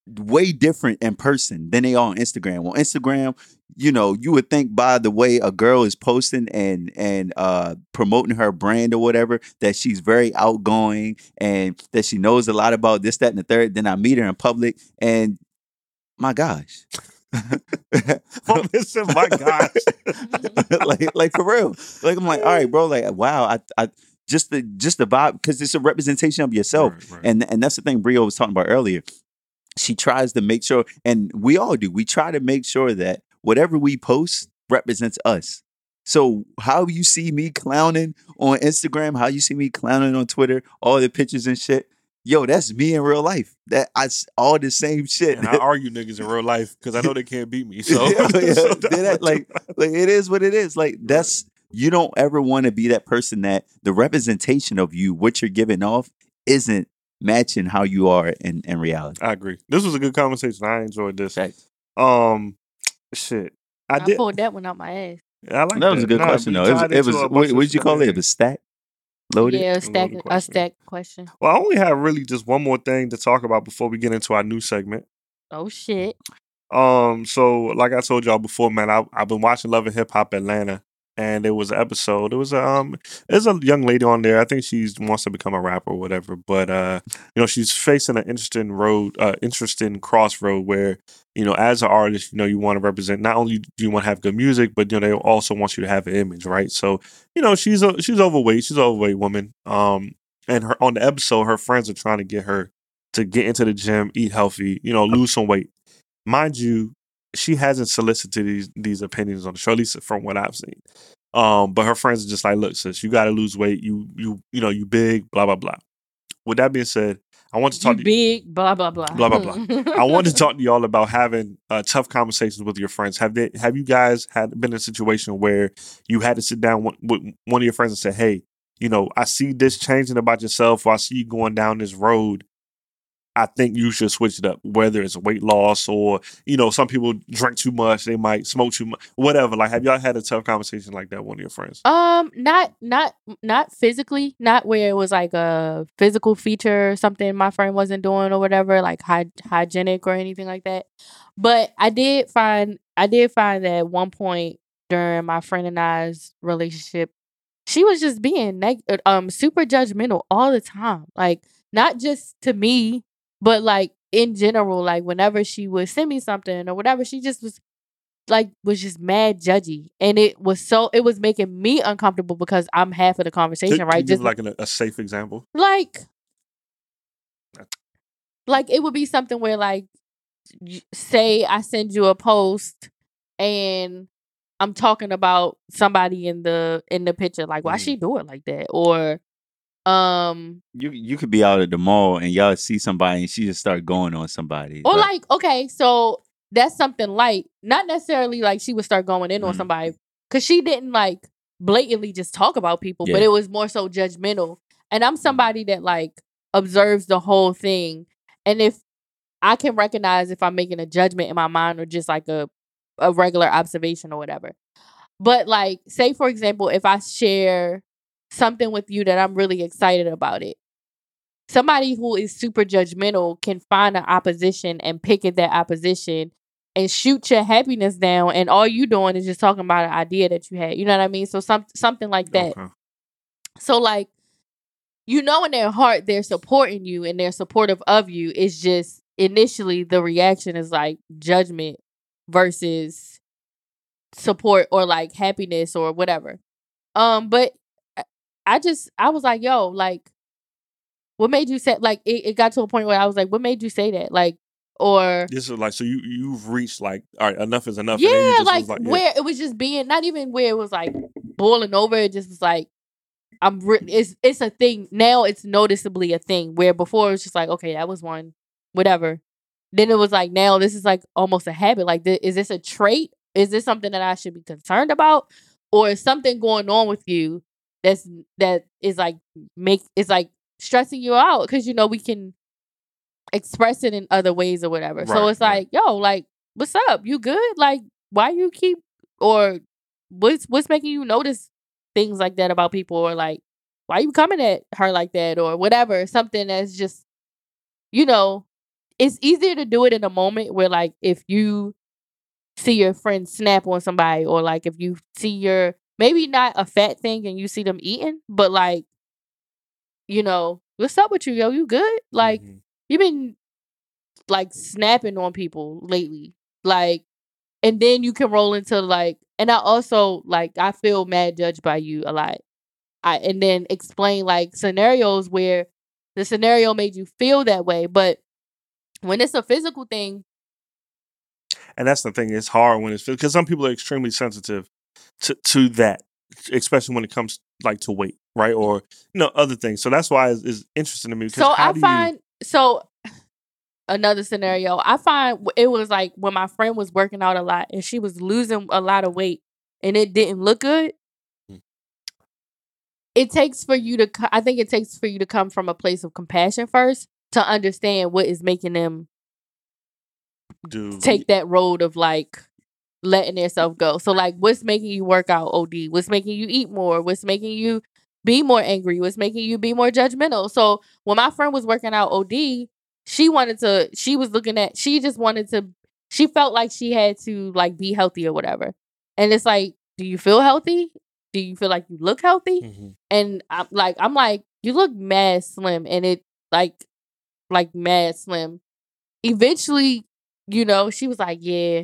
way different in person than they are on Instagram. On Instagram, you know, you would think by the way a girl is posting and and uh promoting her brand or whatever that she's very outgoing and that she knows a lot about this, that, and the third. Then I meet her in public and my gosh. [laughs] Oh, my gosh. [laughs] like like for real. Like I'm like, all right, bro, like wow, I I just the just the vibe because it's a representation of yourself. Right, right. And and that's the thing Brio was talking about earlier. She tries to make sure, and we all do, we try to make sure that whatever we post represents us. So how you see me clowning on Instagram, how you see me clowning on Twitter, all the pictures and shit, yo, that's me in real life. That That I s- all the same shit. and I [laughs] argue niggas in real life because I know they can't beat me. So, Yeah, [laughs] yeah. so that, like, like it is what it is. Like that's you don't ever want to be that person that the representation of you, what you're giving off, isn't matching how you are in, in reality. I agree. This was a good conversation. I enjoyed this. Facts. Um, shit. I I, did. pulled that one out my ass. I like that that was a good Nah, question though. It was, it was what of what did you call it? It was stack loaded. Yeah, a stack, a question. stack question. Well, I only have really just one more thing to talk about before we get into our new segment. Oh shit. Um, so like I told y'all before, man, I I've been watching Love and Hip Hop Atlanta, and it was an episode. It was a um, there's a young lady on there. I think she wants to become a rapper or whatever. But uh, you know, she's facing an interesting road, uh, interesting crossroad where you know, as an artist, you know, you want to represent. Not only do you want to have good music, but you know, they also want you to have an image, right? So you know, she's a she's overweight. She's an overweight woman. Um, and her on the episode, her friends are trying to get her to get into the gym, eat healthy, you know, lose some weight mind you, she hasn't solicited these these opinions on the show, at least from what I've seen. Um, but her friends are just like, look, sis, you gotta lose weight. You you you know, you big, blah, blah, blah. With that being said, I want to You talk to you. big, blah blah blah. Blah, blah, blah. I want to [laughs] talk to y'all about having uh, tough conversations with your friends. Have they have you guys had been in a situation where you had to sit down with, with one of your friends and say, Hey, you know, I see this changing about yourself, or I see you going down this road. I think you should switch it up, whether it's weight loss or, you know, some people drink too much, they might smoke too much, whatever. Like, have y'all had a tough conversation like that with one of your friends? Um, not not not physically, not where it was like a physical feature or something my friend wasn't doing or whatever, like hy- hygienic or anything like that. But I did find I did find that at one point during my friend and I's relationship, she was just being neg- um super judgmental all the time. Like not just to me, but like in general. Like whenever she would send me something or whatever, she just was like was just mad judgy and it was so it was making me uncomfortable because i'm half of the conversation Can- right just give like an, a safe example. like like it would be something where like say i send you a post and i'm talking about somebody in the in the picture like why Mm. she do it like that or um You you could be out at the mall and y'all see somebody and she just start going on somebody. Or like, okay, so that's something light. Not necessarily like she would start going in on Mhm. somebody. Cause she didn't like blatantly just talk about people, but it was more so judgmental. And I'm somebody that like observes the whole thing. And if I can recognize if I'm making a judgment in my mind or just like a a regular observation or whatever. But like, say for example, if I share something with you that I'm really excited about it, somebody who is super judgmental can find an opposition and pick at that opposition and shoot your happiness down and all you doing is just talking about an idea that you had. You know what I mean? So some something like that. Okay. So like you know in their heart they're supporting you and they're supportive of you. It's just initially the reaction is like judgment versus support or like happiness or whatever. Um but I- just I was like, yo, like what made you say like it, it got to a point where I was like, what made you say that? Like or This is like so you you've reached like all right enough is enough. and then you yeah, just like, like yeah. where it was just being not even where it was like boiling over. It just was like I'm. Re- it's it's a thing now. It's noticeably a thing where before it was just like okay, that was one whatever. Then it was like now this is like almost a habit. Like, th- is this a trait? Is this something that I should be concerned about, or is something going on with you that's that is like make is like stressing you out? Because you know we can express it in other ways or whatever. so it's right. like, yo, like, what's up? You good? Like, why you keep or what's what's making you notice things like that about people or like why you coming at her like that or whatever something that's just you know it's easier to do it in a moment where like if you see your friend snap on somebody or like if you see your maybe not a fat thing and you see them eating but like you know what's up with you yo you good like Mhm. you've been like snapping on people lately like and then you can roll into like and i also like i feel mad judged by you a lot i and then explain like scenarios where the scenario made you feel that way but when it's a physical thing and that's the thing. It's hard when it's because some people are extremely sensitive to to that, especially when it comes like to weight, right, or you know other things. So that's why it's, it's interesting to me. so i do you- find so another scenario i find it was like when my friend was working out a lot and she was losing a lot of weight and it didn't look good Mm. it takes for you to i think it takes for you to come from a place of compassion first to understand what is making them do take that road of like letting yourself go. So like what's making you work out OD? What's making you eat more? What's making you be more angry? What's making you be more judgmental? So when my friend was working out OD, she wanted to she was looking at she just wanted to she felt like she had to like be healthy or whatever. And it's like, do you feel healthy? Do you feel like you look healthy? Mhm. and I'm like, I'm like, you look mad slim, and it like, like mad slim. Eventually, you know, she was like, yeah,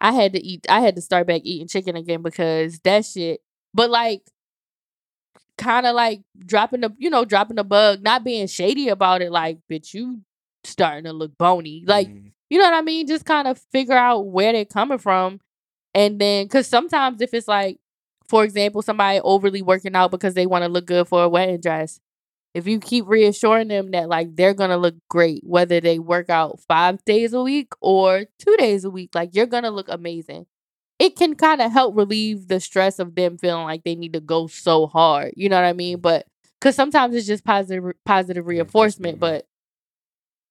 I had to eat, I had to start back eating chicken again because that shit. But like, kind of like dropping the, you know, dropping the bug, not being shady about it. Like, bitch, you starting to look bony. Like, Mhm. you know what I mean? Just kind of figure out where they're coming from. And then, because sometimes if it's like, for example, somebody overly working out because they want to look good for a wedding dress, if you keep reassuring them that like they're going to look great, whether they work out five days a week or two days a week, like you're going to look amazing. It can kind of help relieve the stress of them feeling like they need to go so hard. You know what I mean? Mm-hmm. But because sometimes it's just positive, positive reinforcement. But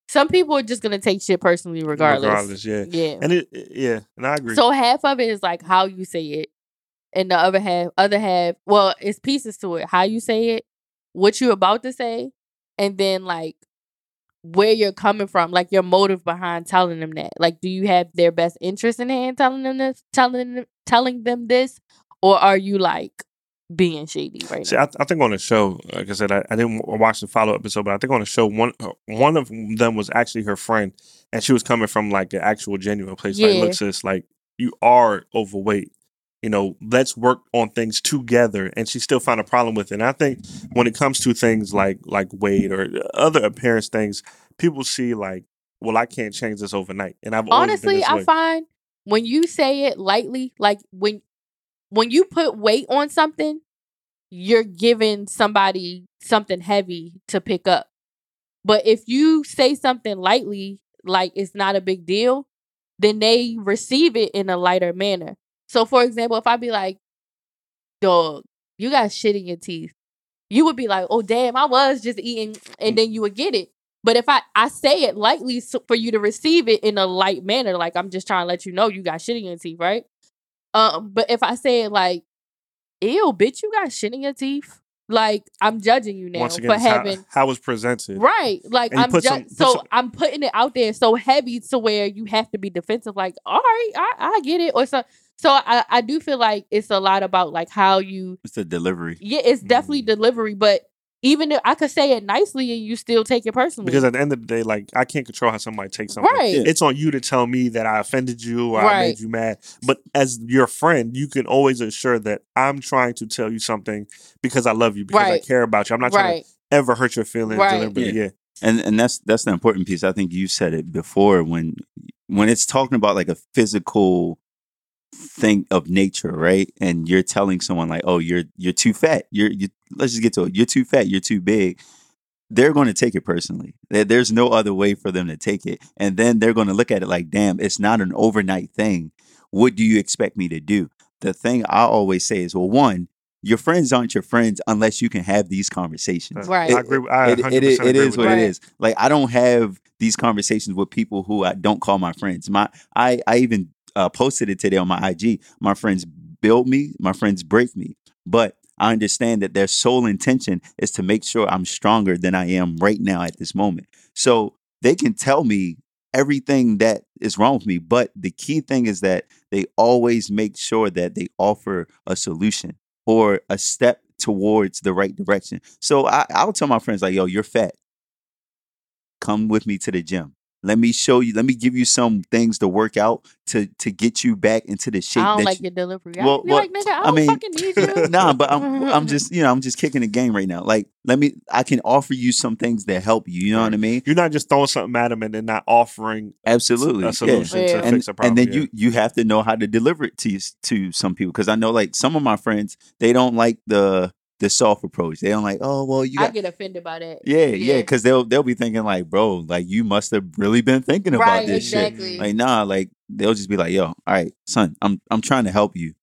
some people are just gonna take shit personally regardless. regardless, yeah, Yeah. and it- yeah, and I agree. So half of it is like how you say it, and the other half, other half, well, it's pieces to it. How you say it, what you're about to say, and then like where you're coming from, like your motive behind telling them that. Like, do you have their best interest in hand telling them this, telling them, telling them this, or are you like being shady right See, now? I, I think on the show, like I said, I, I didn't watch the follow up episode, but I think on the show, one uh, one of them was actually her friend, and she was coming from like an actual genuine place. Like, Yeah. look, sis, like you are overweight. You know, let's work on things together. And she still found a problem with it. And I think when it comes to things like like weight or other appearance things, people see like, well, I can't change this overnight. And I've honestly i way. find when you say it lightly like when when you put weight on something you're giving somebody something heavy to pick up but if you say something lightly like it's not a big deal then they receive it in a lighter manner so for example if i be like dog you got shit in your teeth you would be like oh damn i was just eating and then you would get it but if I, I say it lightly so for you to receive it in a light manner, like I'm just trying to let you know you got shit in your teeth, right? Um, but if I say it like, ew, bitch, you got shit in your teeth, like I'm judging you now Once again, for it's how, having how it's presented. right. Like And I'm put just some- so some- I'm putting it out there so heavy to where you have to be defensive. Like, all right, I, I get it, or so. So I, I do feel like it's a lot about like how you It's the delivery. yeah, it's definitely Mm. delivery, but even if I could say it nicely and you still take it personally. Because at the end of the day, like I can't control how somebody takes something. right. Yeah. It's on you to tell me that I offended you or I made you mad. But as your friend, you can always assure that I'm trying to tell you something because I love you, because I care about you. I'm not trying right. to ever hurt your feelings Right. deliberately. Yeah. and and that's that's the important piece. I think you said it before when when it's talking about like a physical thing of nature, right? And you're telling someone like, "Oh, you're you're too fat. You're you." Let's just get to it. You're too fat. You're too big. they're going to take it personally. There's no other way for them to take it. And then they're going to look at it like, damn, it's not an overnight thing. What do you expect me to do? The thing I always say is, well, one, your friends aren't your friends unless you can have these conversations. Right. I agree. with- I It, 100% it, is- it agree is what that. it is. Like I don't have these conversations with people who I don't call my friends. My I I even uh, posted it today on my IG. My friends build me. My friends break me. But I understand that their sole intention is to make sure I'm stronger than I am right now at this moment. So they can tell me everything that is wrong with me. But the key thing is that they always make sure that they offer a solution or a step towards the right direction. So I, I'll tell my friends like, "Yo, you're fat. Come with me to the gym. Let me show you. Let me give you some things to work out to to get you back into the shape I don't that like you." your delivery. I Well, be well, like, nigga, I I don't mean- fucking need you. [laughs] nah, but I'm I'm just [laughs] you know I'm just kicking the game right now. Like, let me I can offer you some things that help you. You know what I mean? You're not just throwing something at them and then not offering Absolutely, a solution Yeah. to and, fix a problem. and then yeah. you you have to know how to deliver it to s- to some people because I know like some of my friends they don't like the the soft approach. They don't like oh well you I got get offended by that. yeah yeah because they'll they'll be thinking like bro like you must have really been thinking about right, this shit. Like nah like they'll just be like yo all right son I'm I'm trying to help you.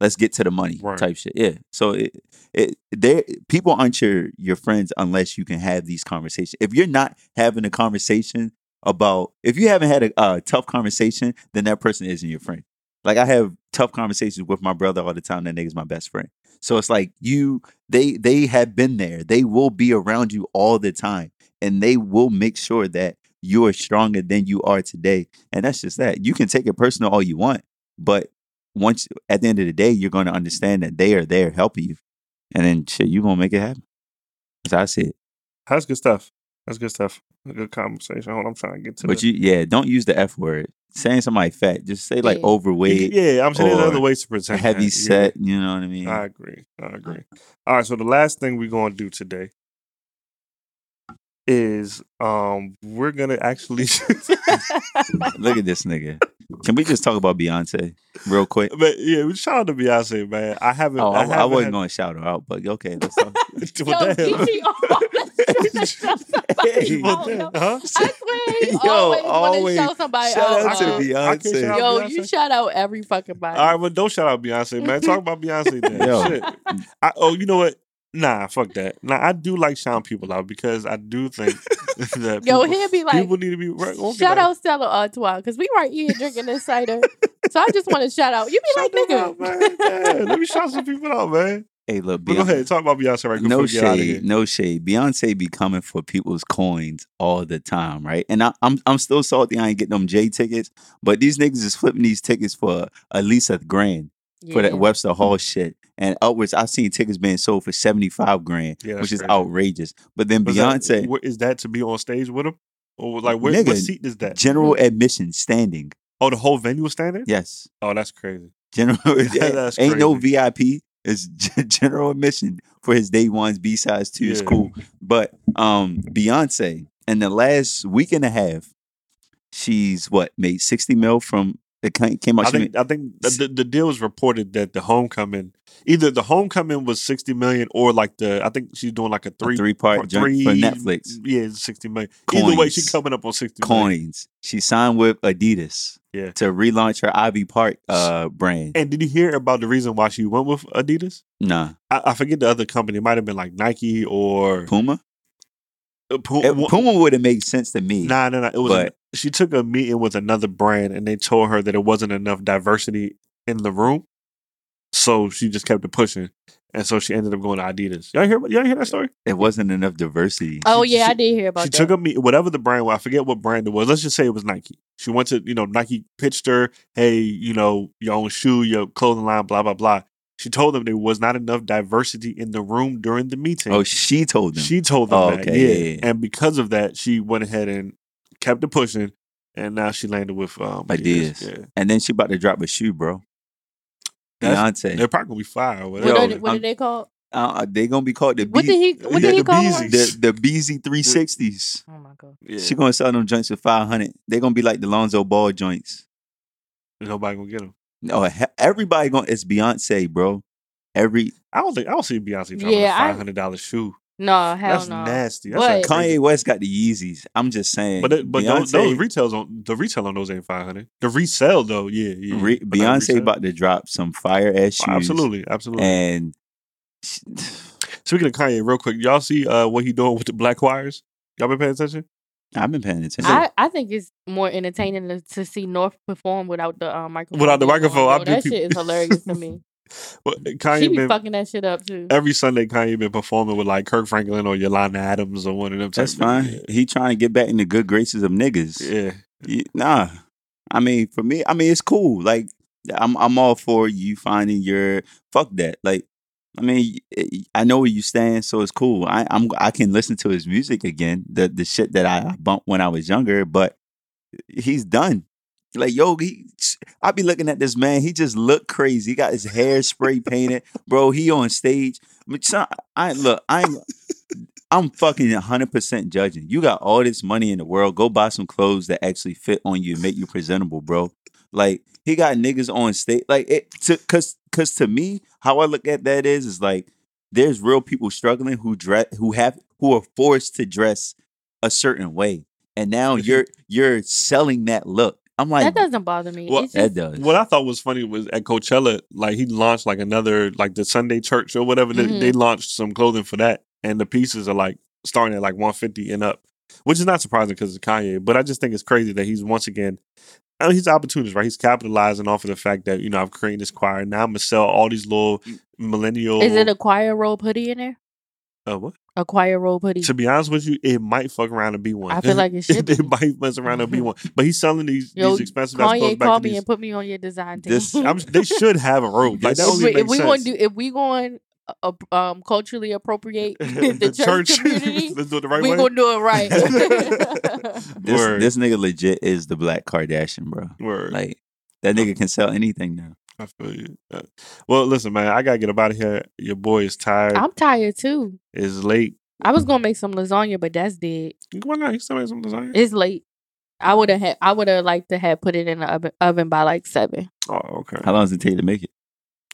Let's get to the money Right. type shit. Yeah. So it it they people aren't your your friends unless you can have these conversations. If you're not having a conversation about if you haven't had a uh, tough conversation, then that person isn't your friend. Like I have tough conversations with my brother all the time. That nigga's my best friend. So it's like you they they have been there. They will be around you all the time, and they will make sure that you are stronger than you are today. And that's just that. You can take it personal all you want, but once at the end of the day, you're going to understand that they are there helping you, and then shit, you gonna make it happen. As I see it. That's good stuff. That's good stuff. A good conversation. Hold on, I'm trying to get to But the, you, yeah, don't use the F word. Saying somebody fat, just say like Yeah. overweight, Yeah, I'm saying there's other ways to present heavy that. Yeah. set. You know what I mean? I agree. I agree. All right, so the last thing we're gonna do today is um we're gonna actually [laughs] Look at this nigga. Can we just talk about Beyonce real quick? but yeah, we shout out to Beyonce, man. I haven't Oh, I, I haven't wasn't had- going to shout her out, but okay, let's talk. [laughs] Yo, What the hell? Always trying to show somebody Hey, What out, the- though. huh? [laughs] I swear, he Yo, always, always want to show somebody shout out. out to uh, I shout Beyonce. out Yo, Beyonce? you shout out every fucking body. All right, well, don't shout out Beyonce, man. Talk about Beyonce then. Yo. Shit. I, oh, you know what? Nah, fuck that. Nah, I do like shouting people out because I do think [laughs] that Yo, people, he'll be like, people need to be right. okay, shout out Stella Artois because we right here drinking this cider. [laughs] so I just want to shout out. You be shout like, them out, nigga. man. Yeah, let me shout some people out, man. Hey, look, But go ahead, talk about Beyonce right quick no before we get out of here. shade, no shade. Beyonce be coming for people's coins all the time, right? And I, I'm I'm still salty. I ain't getting them J tickets, but these niggas is flipping these tickets for at least a grand for that Webster Hall shit. And upwards, I've seen tickets being sold for seventy five grand, Yeah, which is crazy. outrageous. But then Was Beyonce, wh- is that to be on stage with him? Or like, where, Nigga, what seat is that? general admission standing. Oh, the whole venue was standing? Yes, Oh, that's crazy. general. [laughs] [laughs] That's ain't no. VIP. It's [laughs] general admission for his day ones, B sides two. Yeah. cool. But um, Beyonce in the last week and a half, she's what made sixty mil from it came out. I think I think the, the, deal was reported that the homecoming, either the homecoming was sixty million or like the I think she's doing like a a three three part joint for three- Netflix. Yeah, sixty million. Either way, she's coming up on sixty Coins. She signed with Adidas. Yeah. To relaunch her Ivy Park uh brand. And did you hear about the reason why she went with Adidas? Nah. I, I forget the other company. It might have been like Nike or Puma? Uh, Pu- one- Puma would have made sense to me. Nah, nah, nah. It was. But- she took a meeting with another brand, and they told her that it wasn't enough diversity in the room, so she just kept it pushing, and so she ended up going to Adidas. Y'all hear? Y'all hear that story? It wasn't enough diversity. Oh She- yeah, I did hear about that. she that. took a meet, whatever the brand was. I forget what brand it was. Let's just say it was Nike. She went to, you know, Nike pitched her, hey, you know, your own shoe, your clothing line, blah blah blah. She told them there was not enough diversity in the room during the meeting. Oh, she told them. She told them Oh, that, okay, yeah. yeah, yeah. And because of that, she went ahead and kept it pushing, and now she landed with um, Adidas. Yeah, and then she about to drop a shoe, bro. That's- Beyonce. they're probably gonna be fire. Or What, whatever. Yo, are they, what are they called? Uh, they gonna be called the What B- did he? What yeah, did he the call Beezy. it? the the BZ three sixties. Oh my god. yeah. She gonna sell them joints for five hundred. They gonna be like the Lonzo Ball joints. nobody gonna get them. No, he- everybody gonna. It's Beyonce, bro. Every I don't think I don't see Beyonce dropping Yeah, a I- five hundred dollar shoe. No, hell That's no. nasty. That's But- like crazy. Kanye West got the Yeezys. I'm just saying. But it, but those, Beyonce, those retails on the retail on those ain't five hundred. The resale though, yeah, yeah. re- But that Beyonce resale- about to drop some fire ass shoes. Oh, absolutely, absolutely. And Speaking of Kanye, real quick, y'all see uh, what he doing with the black wires? Y'all been paying attention? I've been paying attention. I, I think it's more entertaining to, to see North perform without the uh, microphone. Without the microphone. I that shit is hilarious to me. [laughs] Well, she Kanye be been fucking that shit up too. every Sunday. Kanye been performing with like Kirk Franklin or Yolanda Adams or one of them. type That's of- fine. He trying to get back in the good graces of niggas. Yeah, Y- Nah, I mean, for me, I mean, it's cool. Like, I'm, I'm all for you finding your fuck that. Like, I mean, eh, I know where you stand, so it's cool. I, I'm, I can listen to his music again, the the shit that I bumped when I was younger, but he's done. Like, yo, he, I be looking at this man. He just look crazy. He got his hair spray painted, bro. He on stage. I, mean, I look. I'm. I'm fucking 100% judging. You got all this money in the world. Go buy some clothes that actually fit on you and make you presentable, bro. Like, he got niggas on stage. Like, it, to, cause, cause to me, how I look at that is, is like, there's real people struggling who dress, who have, who are forced to dress a certain way. And now you- you're, you're selling that look. I'm like, that doesn't bother me. Well, it's that does. What I thought was funny was at Coachella, like he launched like another like the Sunday church or whatever. They, Mhm. they launched some clothing for that, and the pieces are like starting at like one fifty and up, which is not surprising because it's Kanye. But I just think it's crazy that he's once again. I mean, he's an opportunist, right? He's capitalizing off of the fact that you know I've created this choir. Now I'm gonna sell all these little millennial. is it a choir robe hoodie in there? uh, what? A choir robe hoodie. To be honest with you, it might fuck around and be one. I feel [laughs] like it should it, be. might mess around and be one. But he's selling these Yo, these expensive ass clothes Kanye back called to me these. and put me on your design team. This- I'm, they should have a robe. Like that If only if we, makes if we sense. want to do, if we going uh, um culturally appropriate [laughs] [laughs] the, church, community, Let's do it the right we way. gonna do it right. [laughs] this, Word. this nigga legit is the black Kardashian, bro. Word. Like, that nigga can sell anything now. I feel you. Uh, well, listen, man, I gotta get up out of here. Your boy is tired. I'm tired too. It's late. I was gonna make some lasagna, but that's dead. Why not? You still make some lasagna? It's late. I would have had. I would have liked to have put it in the oven, oven by like seven. oh, okay. How long does it take to make it?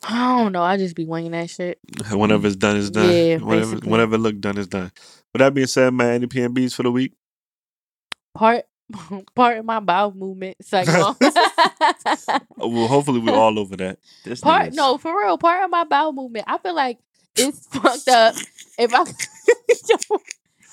I don't know. I just be winging that shit. Whenever it's done, it's done. Yeah, whenever, basically. whenever it look done, it's done. With that being said, man, any PNBs for the week? Part [laughs] part of my bowel movement. Cycle. [laughs] Uh, Well, hopefully we're all over that. This part no for real. Part of my bowel movement. I feel like it's [laughs] fucked up. If I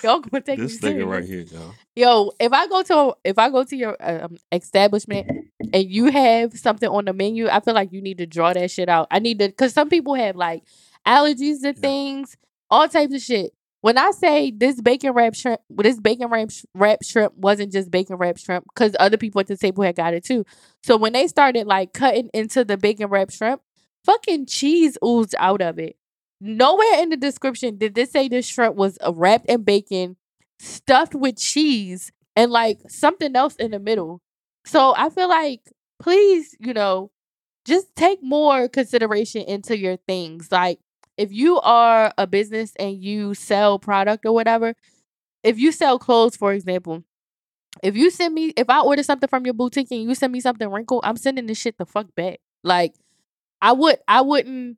y'all gonna take This nigga right here, yo. Yo, if I go to if I go to your um, establishment and you have something on the menu, I feel like you need to draw that shit out. I need to because some people have like allergies to things, all types of shit. When I say this bacon wrap shrimp, this bacon wrap, wrap shrimp wasn't just bacon wrap shrimp because other people at the table had got it too. So when they started like cutting into the bacon wrap shrimp, fucking cheese oozed out of it. Nowhere in the description did this say this shrimp was uh, wrapped in bacon, stuffed with cheese, and like something else in the middle. So I feel like, please, you know, just take more consideration into your things. Like, if you are a business and you sell product or whatever, if you sell clothes, for example, if you send me, if I order something from your boutique and you send me something wrinkled, I'm sending this shit the fuck back. Like, I would, I wouldn't.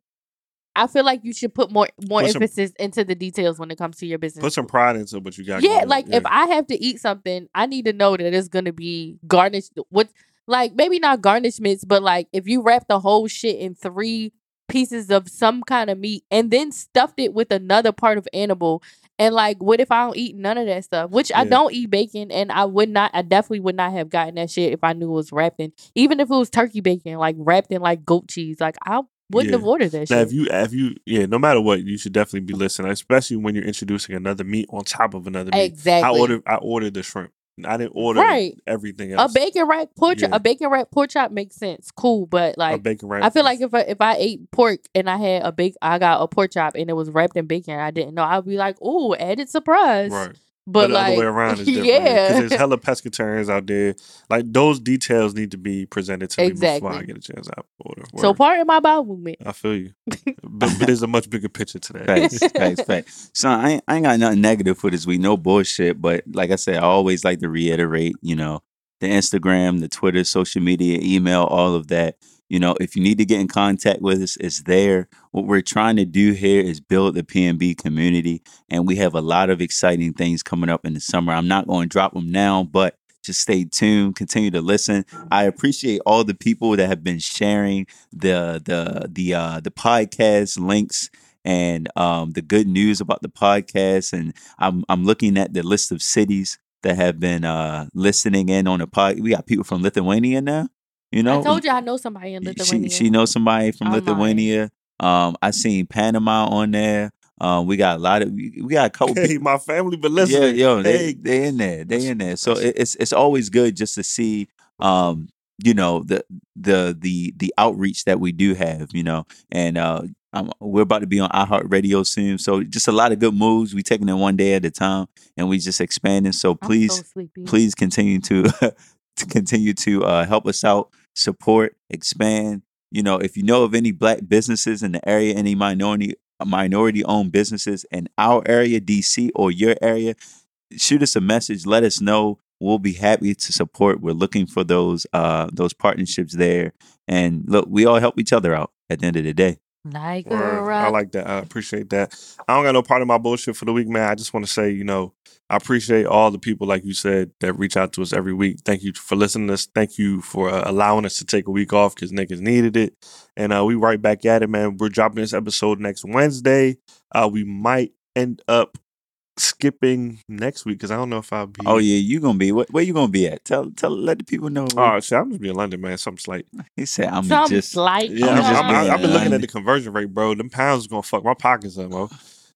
I feel like you should put more more Put some- emphasis into the details when it comes to your business. Put some pride into what you got. Yeah, going like Yeah. if I have to eat something, I need to know that it's gonna be garnished. What, like maybe not garnishments, but like if you wrap the whole shit in three pieces of some kind of meat and then stuffed it with another part of animal, and like what if I don't eat none of that stuff? Which I don't eat bacon, and I would not. I definitely would not have gotten that shit if I knew it was wrapped in, even if it was turkey bacon, like wrapped in like goat cheese. Like I wouldn't Yeah. have ordered that Now, shit. if you, if you, yeah, no matter what, you should definitely be listening, especially when you're introducing another meat on top of another meat. exactly. I ordered, I ordered the shrimp. I didn't order Right. everything a bacon wrap pork chop, Yeah. a bacon wrap pork chop makes sense, cool, but like, a bacon wrap. I feel like if I, if I ate pork and I had a big, I got a pork chop and it was wrapped in bacon, I didn't know. I'd be like, "Ooh, added surprise!" right. But, the like, other way around is [laughs] different. yeah, because there's hella pescatarians out there. Like those details need to be presented to me before I get a chance to order. so part of my bowel movement. I feel you, [laughs] but, but there's a much bigger picture to that. Facts, [laughs] facts, facts. So I ain't, I ain't got nothing negative for this week. No bullshit. But like I said, I always like to reiterate, you know, the Instagram, the Twitter, social media, email, all of that. You know, if you need to get in contact with us, it's there. What we're trying to do here is build the PNB community, and we have a lot of exciting things coming up in the summer. I'm not going to drop them now, but just stay tuned continue to listen i appreciate all the people that have been sharing the the the uh the podcast links and um the good news about the podcast and i'm i'm looking at the list of cities that have been uh listening in on the pod we got people from lithuania now you know I told you I know somebody in Lithuania. she she knows somebody from I'm lying. lithuania um i seen panama on there um we got a lot of we we got a couple Hey, my family been yeah, yo, they Hey, they in there, they in there. So it, it's it's always good just to see, um, you know, the the the the outreach that we do have, you know, and uh, um, we're about to be on iHeartRadio soon. So just a lot of good moves. We taking it one day at a time, and we just expanding. So please, so please continue to [laughs] to continue to uh, help us out, support, expand. You know, if you know of any black businesses in the area, any minority minority owned businesses in our area, DC or your area, shoot us a message. Let us know. We'll be happy to support. We're looking for those uh those partnerships there. And look, we all help each other out at the end of the day. Word. I like that. I appreciate that. I don't got no part of my bullshit for the week, man. I just want to say, you know, I appreciate all the people, like you said, that reach out to us every week. Thank you for listening to us. Thank you for uh, allowing us to take a week off because niggas needed it. And uh, we right back at it, man. We're dropping this episode next Wednesday. Uh, we might end up skipping next week because I don't know if I'll be. Oh yeah, you gonna be what, where you gonna be at? Tell tell let the people know. Oh shit! I'm just be in London, man. Something slight. he said I'm Some just slight. Yeah, I'm I'm, just I'm, being I've been looking at the conversion rate, bro. Them pounds is gonna fuck my pockets up, bro.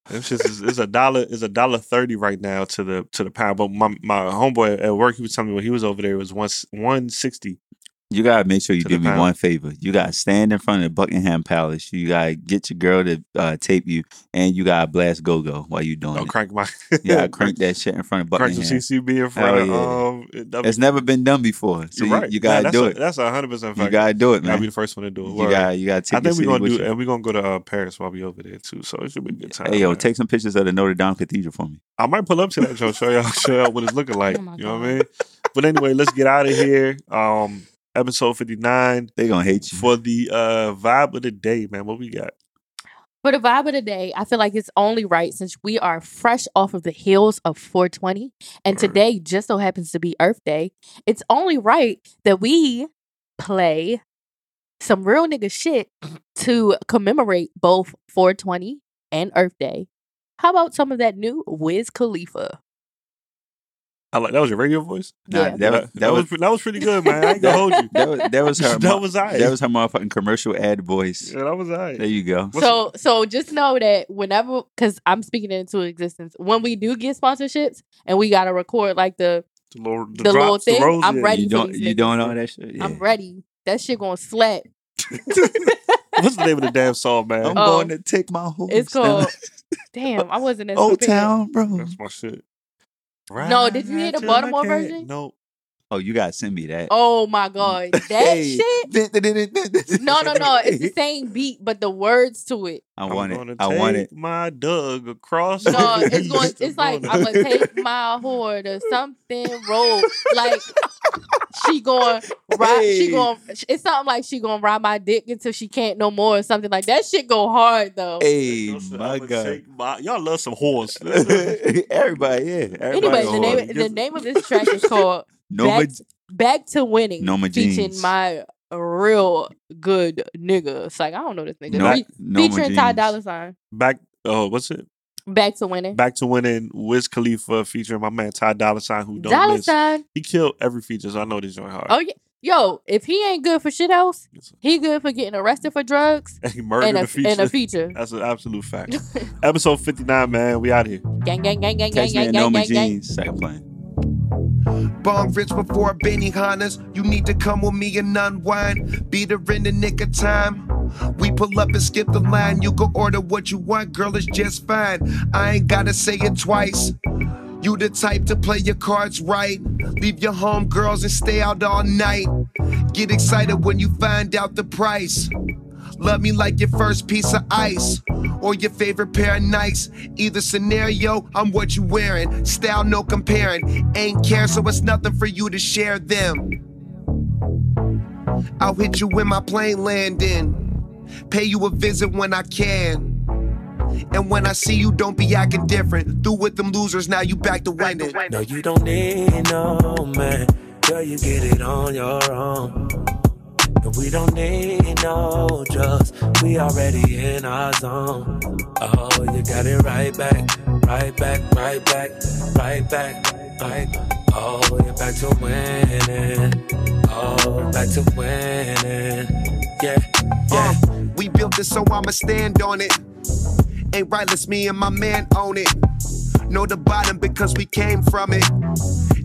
Them shits is, is a dollar is a dollar thirty right now to the to the pound. But my my homeboy at work, he was telling me when he was over there, it was one one sixty. You gotta make sure you To the do me pound. one favor. You gotta stand in front of Buckingham Palace. You gotta get your girl to uh, tape you, and you gotta blast go go while you doing Oh, it. crank my You gotta [laughs] crank that shit in front of crank the Buckingham. CCB in front of Hell um. it- It's never been done before, so you're right. you gotta Nah, do that's it. That's a hundred percent you gotta do it, man. I'll be the first one to do it. You gotta you gotta take. I think we're we're gonna do, and we're gonna go to uh, Paris while we over there too. So it should be a good time. Hey yo, man. take some pictures of the Notre Dame Cathedral for me. I might pull up to that show, show y'all, show y'all what it's looking [laughs] like. Oh my you know what I mean? But anyway, let's get out of here. Um, episode fifty nine They gonna hate you. for the uh vibe of the day, man. What we got? For the vibe of the day, I feel like it's only right since we are fresh off of the heels of 420, and today just so happens to be Earth Day. It's only right that we play some real nigga shit to commemorate both 420 and Earth Day. How about some of that new Wiz Khalifa? I like that was your radio voice. Nah, Yeah. that, that, was, that, that was was that was pretty good, man. I ain't gonna hold you. [laughs] that was that was her. [laughs] That was I. That was her motherfucking commercial ad voice. Yeah, that was I. There you go. What's- so so just know that whenever because I'm speaking into existence, when we do get sponsorships and we gotta record like the The little, the the little drops, the thing, roses. I'm ready You don't these you niggas. doing all that shit? Yeah. I'm ready. That shit gonna slap. [laughs] What's the name of the damn song, man? I'm Oh. going to take my horse. It's called Damn, I wasn't as Old prepared. Town, bro. That's my shit. No, did you hear the Baltimore version? No. Oh, you gotta send me that. Oh my god. [laughs] That Hey. shit? [laughs] No, no, no. It's the same beat, but the words to it. I I'm want it. I want it. My Doug across. No, the it's going it's like I'm gonna take [laughs] my whore to something road. Like she going ride she going it's something like she gonna ride my dick until she can't no more or something like that shit go hard though. Hey, Yo, my I'ma God. my- y'all love some horse. Everybody, yeah. Everybody Anyway, the name the name of this track is called Noma, Back, Back to Winning. Norma featuring Jeans. my real good nigga. It's like I don't know this nigga. No- Fe- Norma featuring Ty Dolla Sign. Back. Oh, what's it? Back to winning. Back to winning. Wiz Khalifa featuring my man Ty Dolla Sign, who don't Dollar miss. sign. He killed every feature, so I know this joint hard. Oh yeah. Yo, if he ain't good for shit else, he good for getting arrested for drugs [laughs] And he murdered and a, the feature. and a feature. [laughs] That's an absolute fact. [laughs] Episode 59, man. We out here. gang, gang, gang, gang, gang, Text me gang, at gang, Norma gang, gang. Jeans. Second playing. Bong rich before Benihanas. You need to come with me and unwind. Beat her in the nick of time. We pull up and skip the line. You can order what you want, girl, it's just fine. I ain't gotta say it twice. You the type to play your cards right. Leave your home girls and stay out all night. Get excited when you find out the price. Love me like your first piece of ice or your favorite pair of Nikes. Either scenario, I'm what you wearing. Style, no comparing. Ain't care, so it's nothing for you to share them. I'll hit you when my plane landing. Pay you a visit when I can. And when I see you, don't be acting different. Through with them losers, now you back to winning. No, you don't need no man. Girl, you get it on your own. And we don't need no drugs. We already in our zone. Oh, you got it right back, right back, right back, right back, right. Oh, you're back to winning. Oh, back to winning. Yeah, yeah. Uh, we built this, so I'ma stand on it. Ain't right, let's me and my man own it. Know the bottom because we came from it.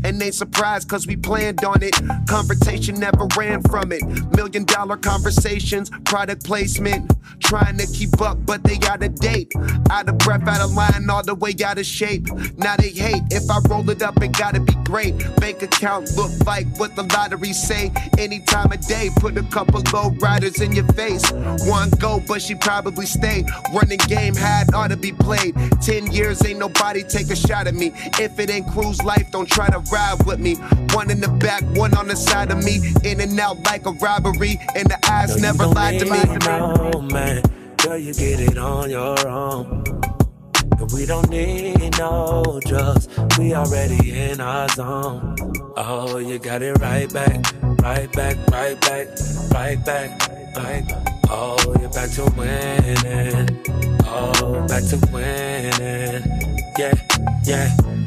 And ain't surprised cause we planned on it. Confrontation never ran from it. Million dollar conversations, product placement. Trying to keep up, but they out of date. Out of breath, out of line, all the way out of shape. Now they hate. If I roll it up, it gotta be great. Bank account look like what the lottery say. Any time of day, put a couple low riders in your face. One go, but she probably stay. Running game had ought to be played. Ten years ain't nobody take a shot at me. If it ain't cruise life, don't try to ride with me. One in the back, one on the side of me. In and out like a robbery. And the eyes No, never lied to me. No, man. Girl, you get it on your own. And we don't need no drugs. We already in our zone. Oh, you got it right back, right back, right back, right back, right. Oh, you're back to winning. Oh, back to winning. Yeah, yeah.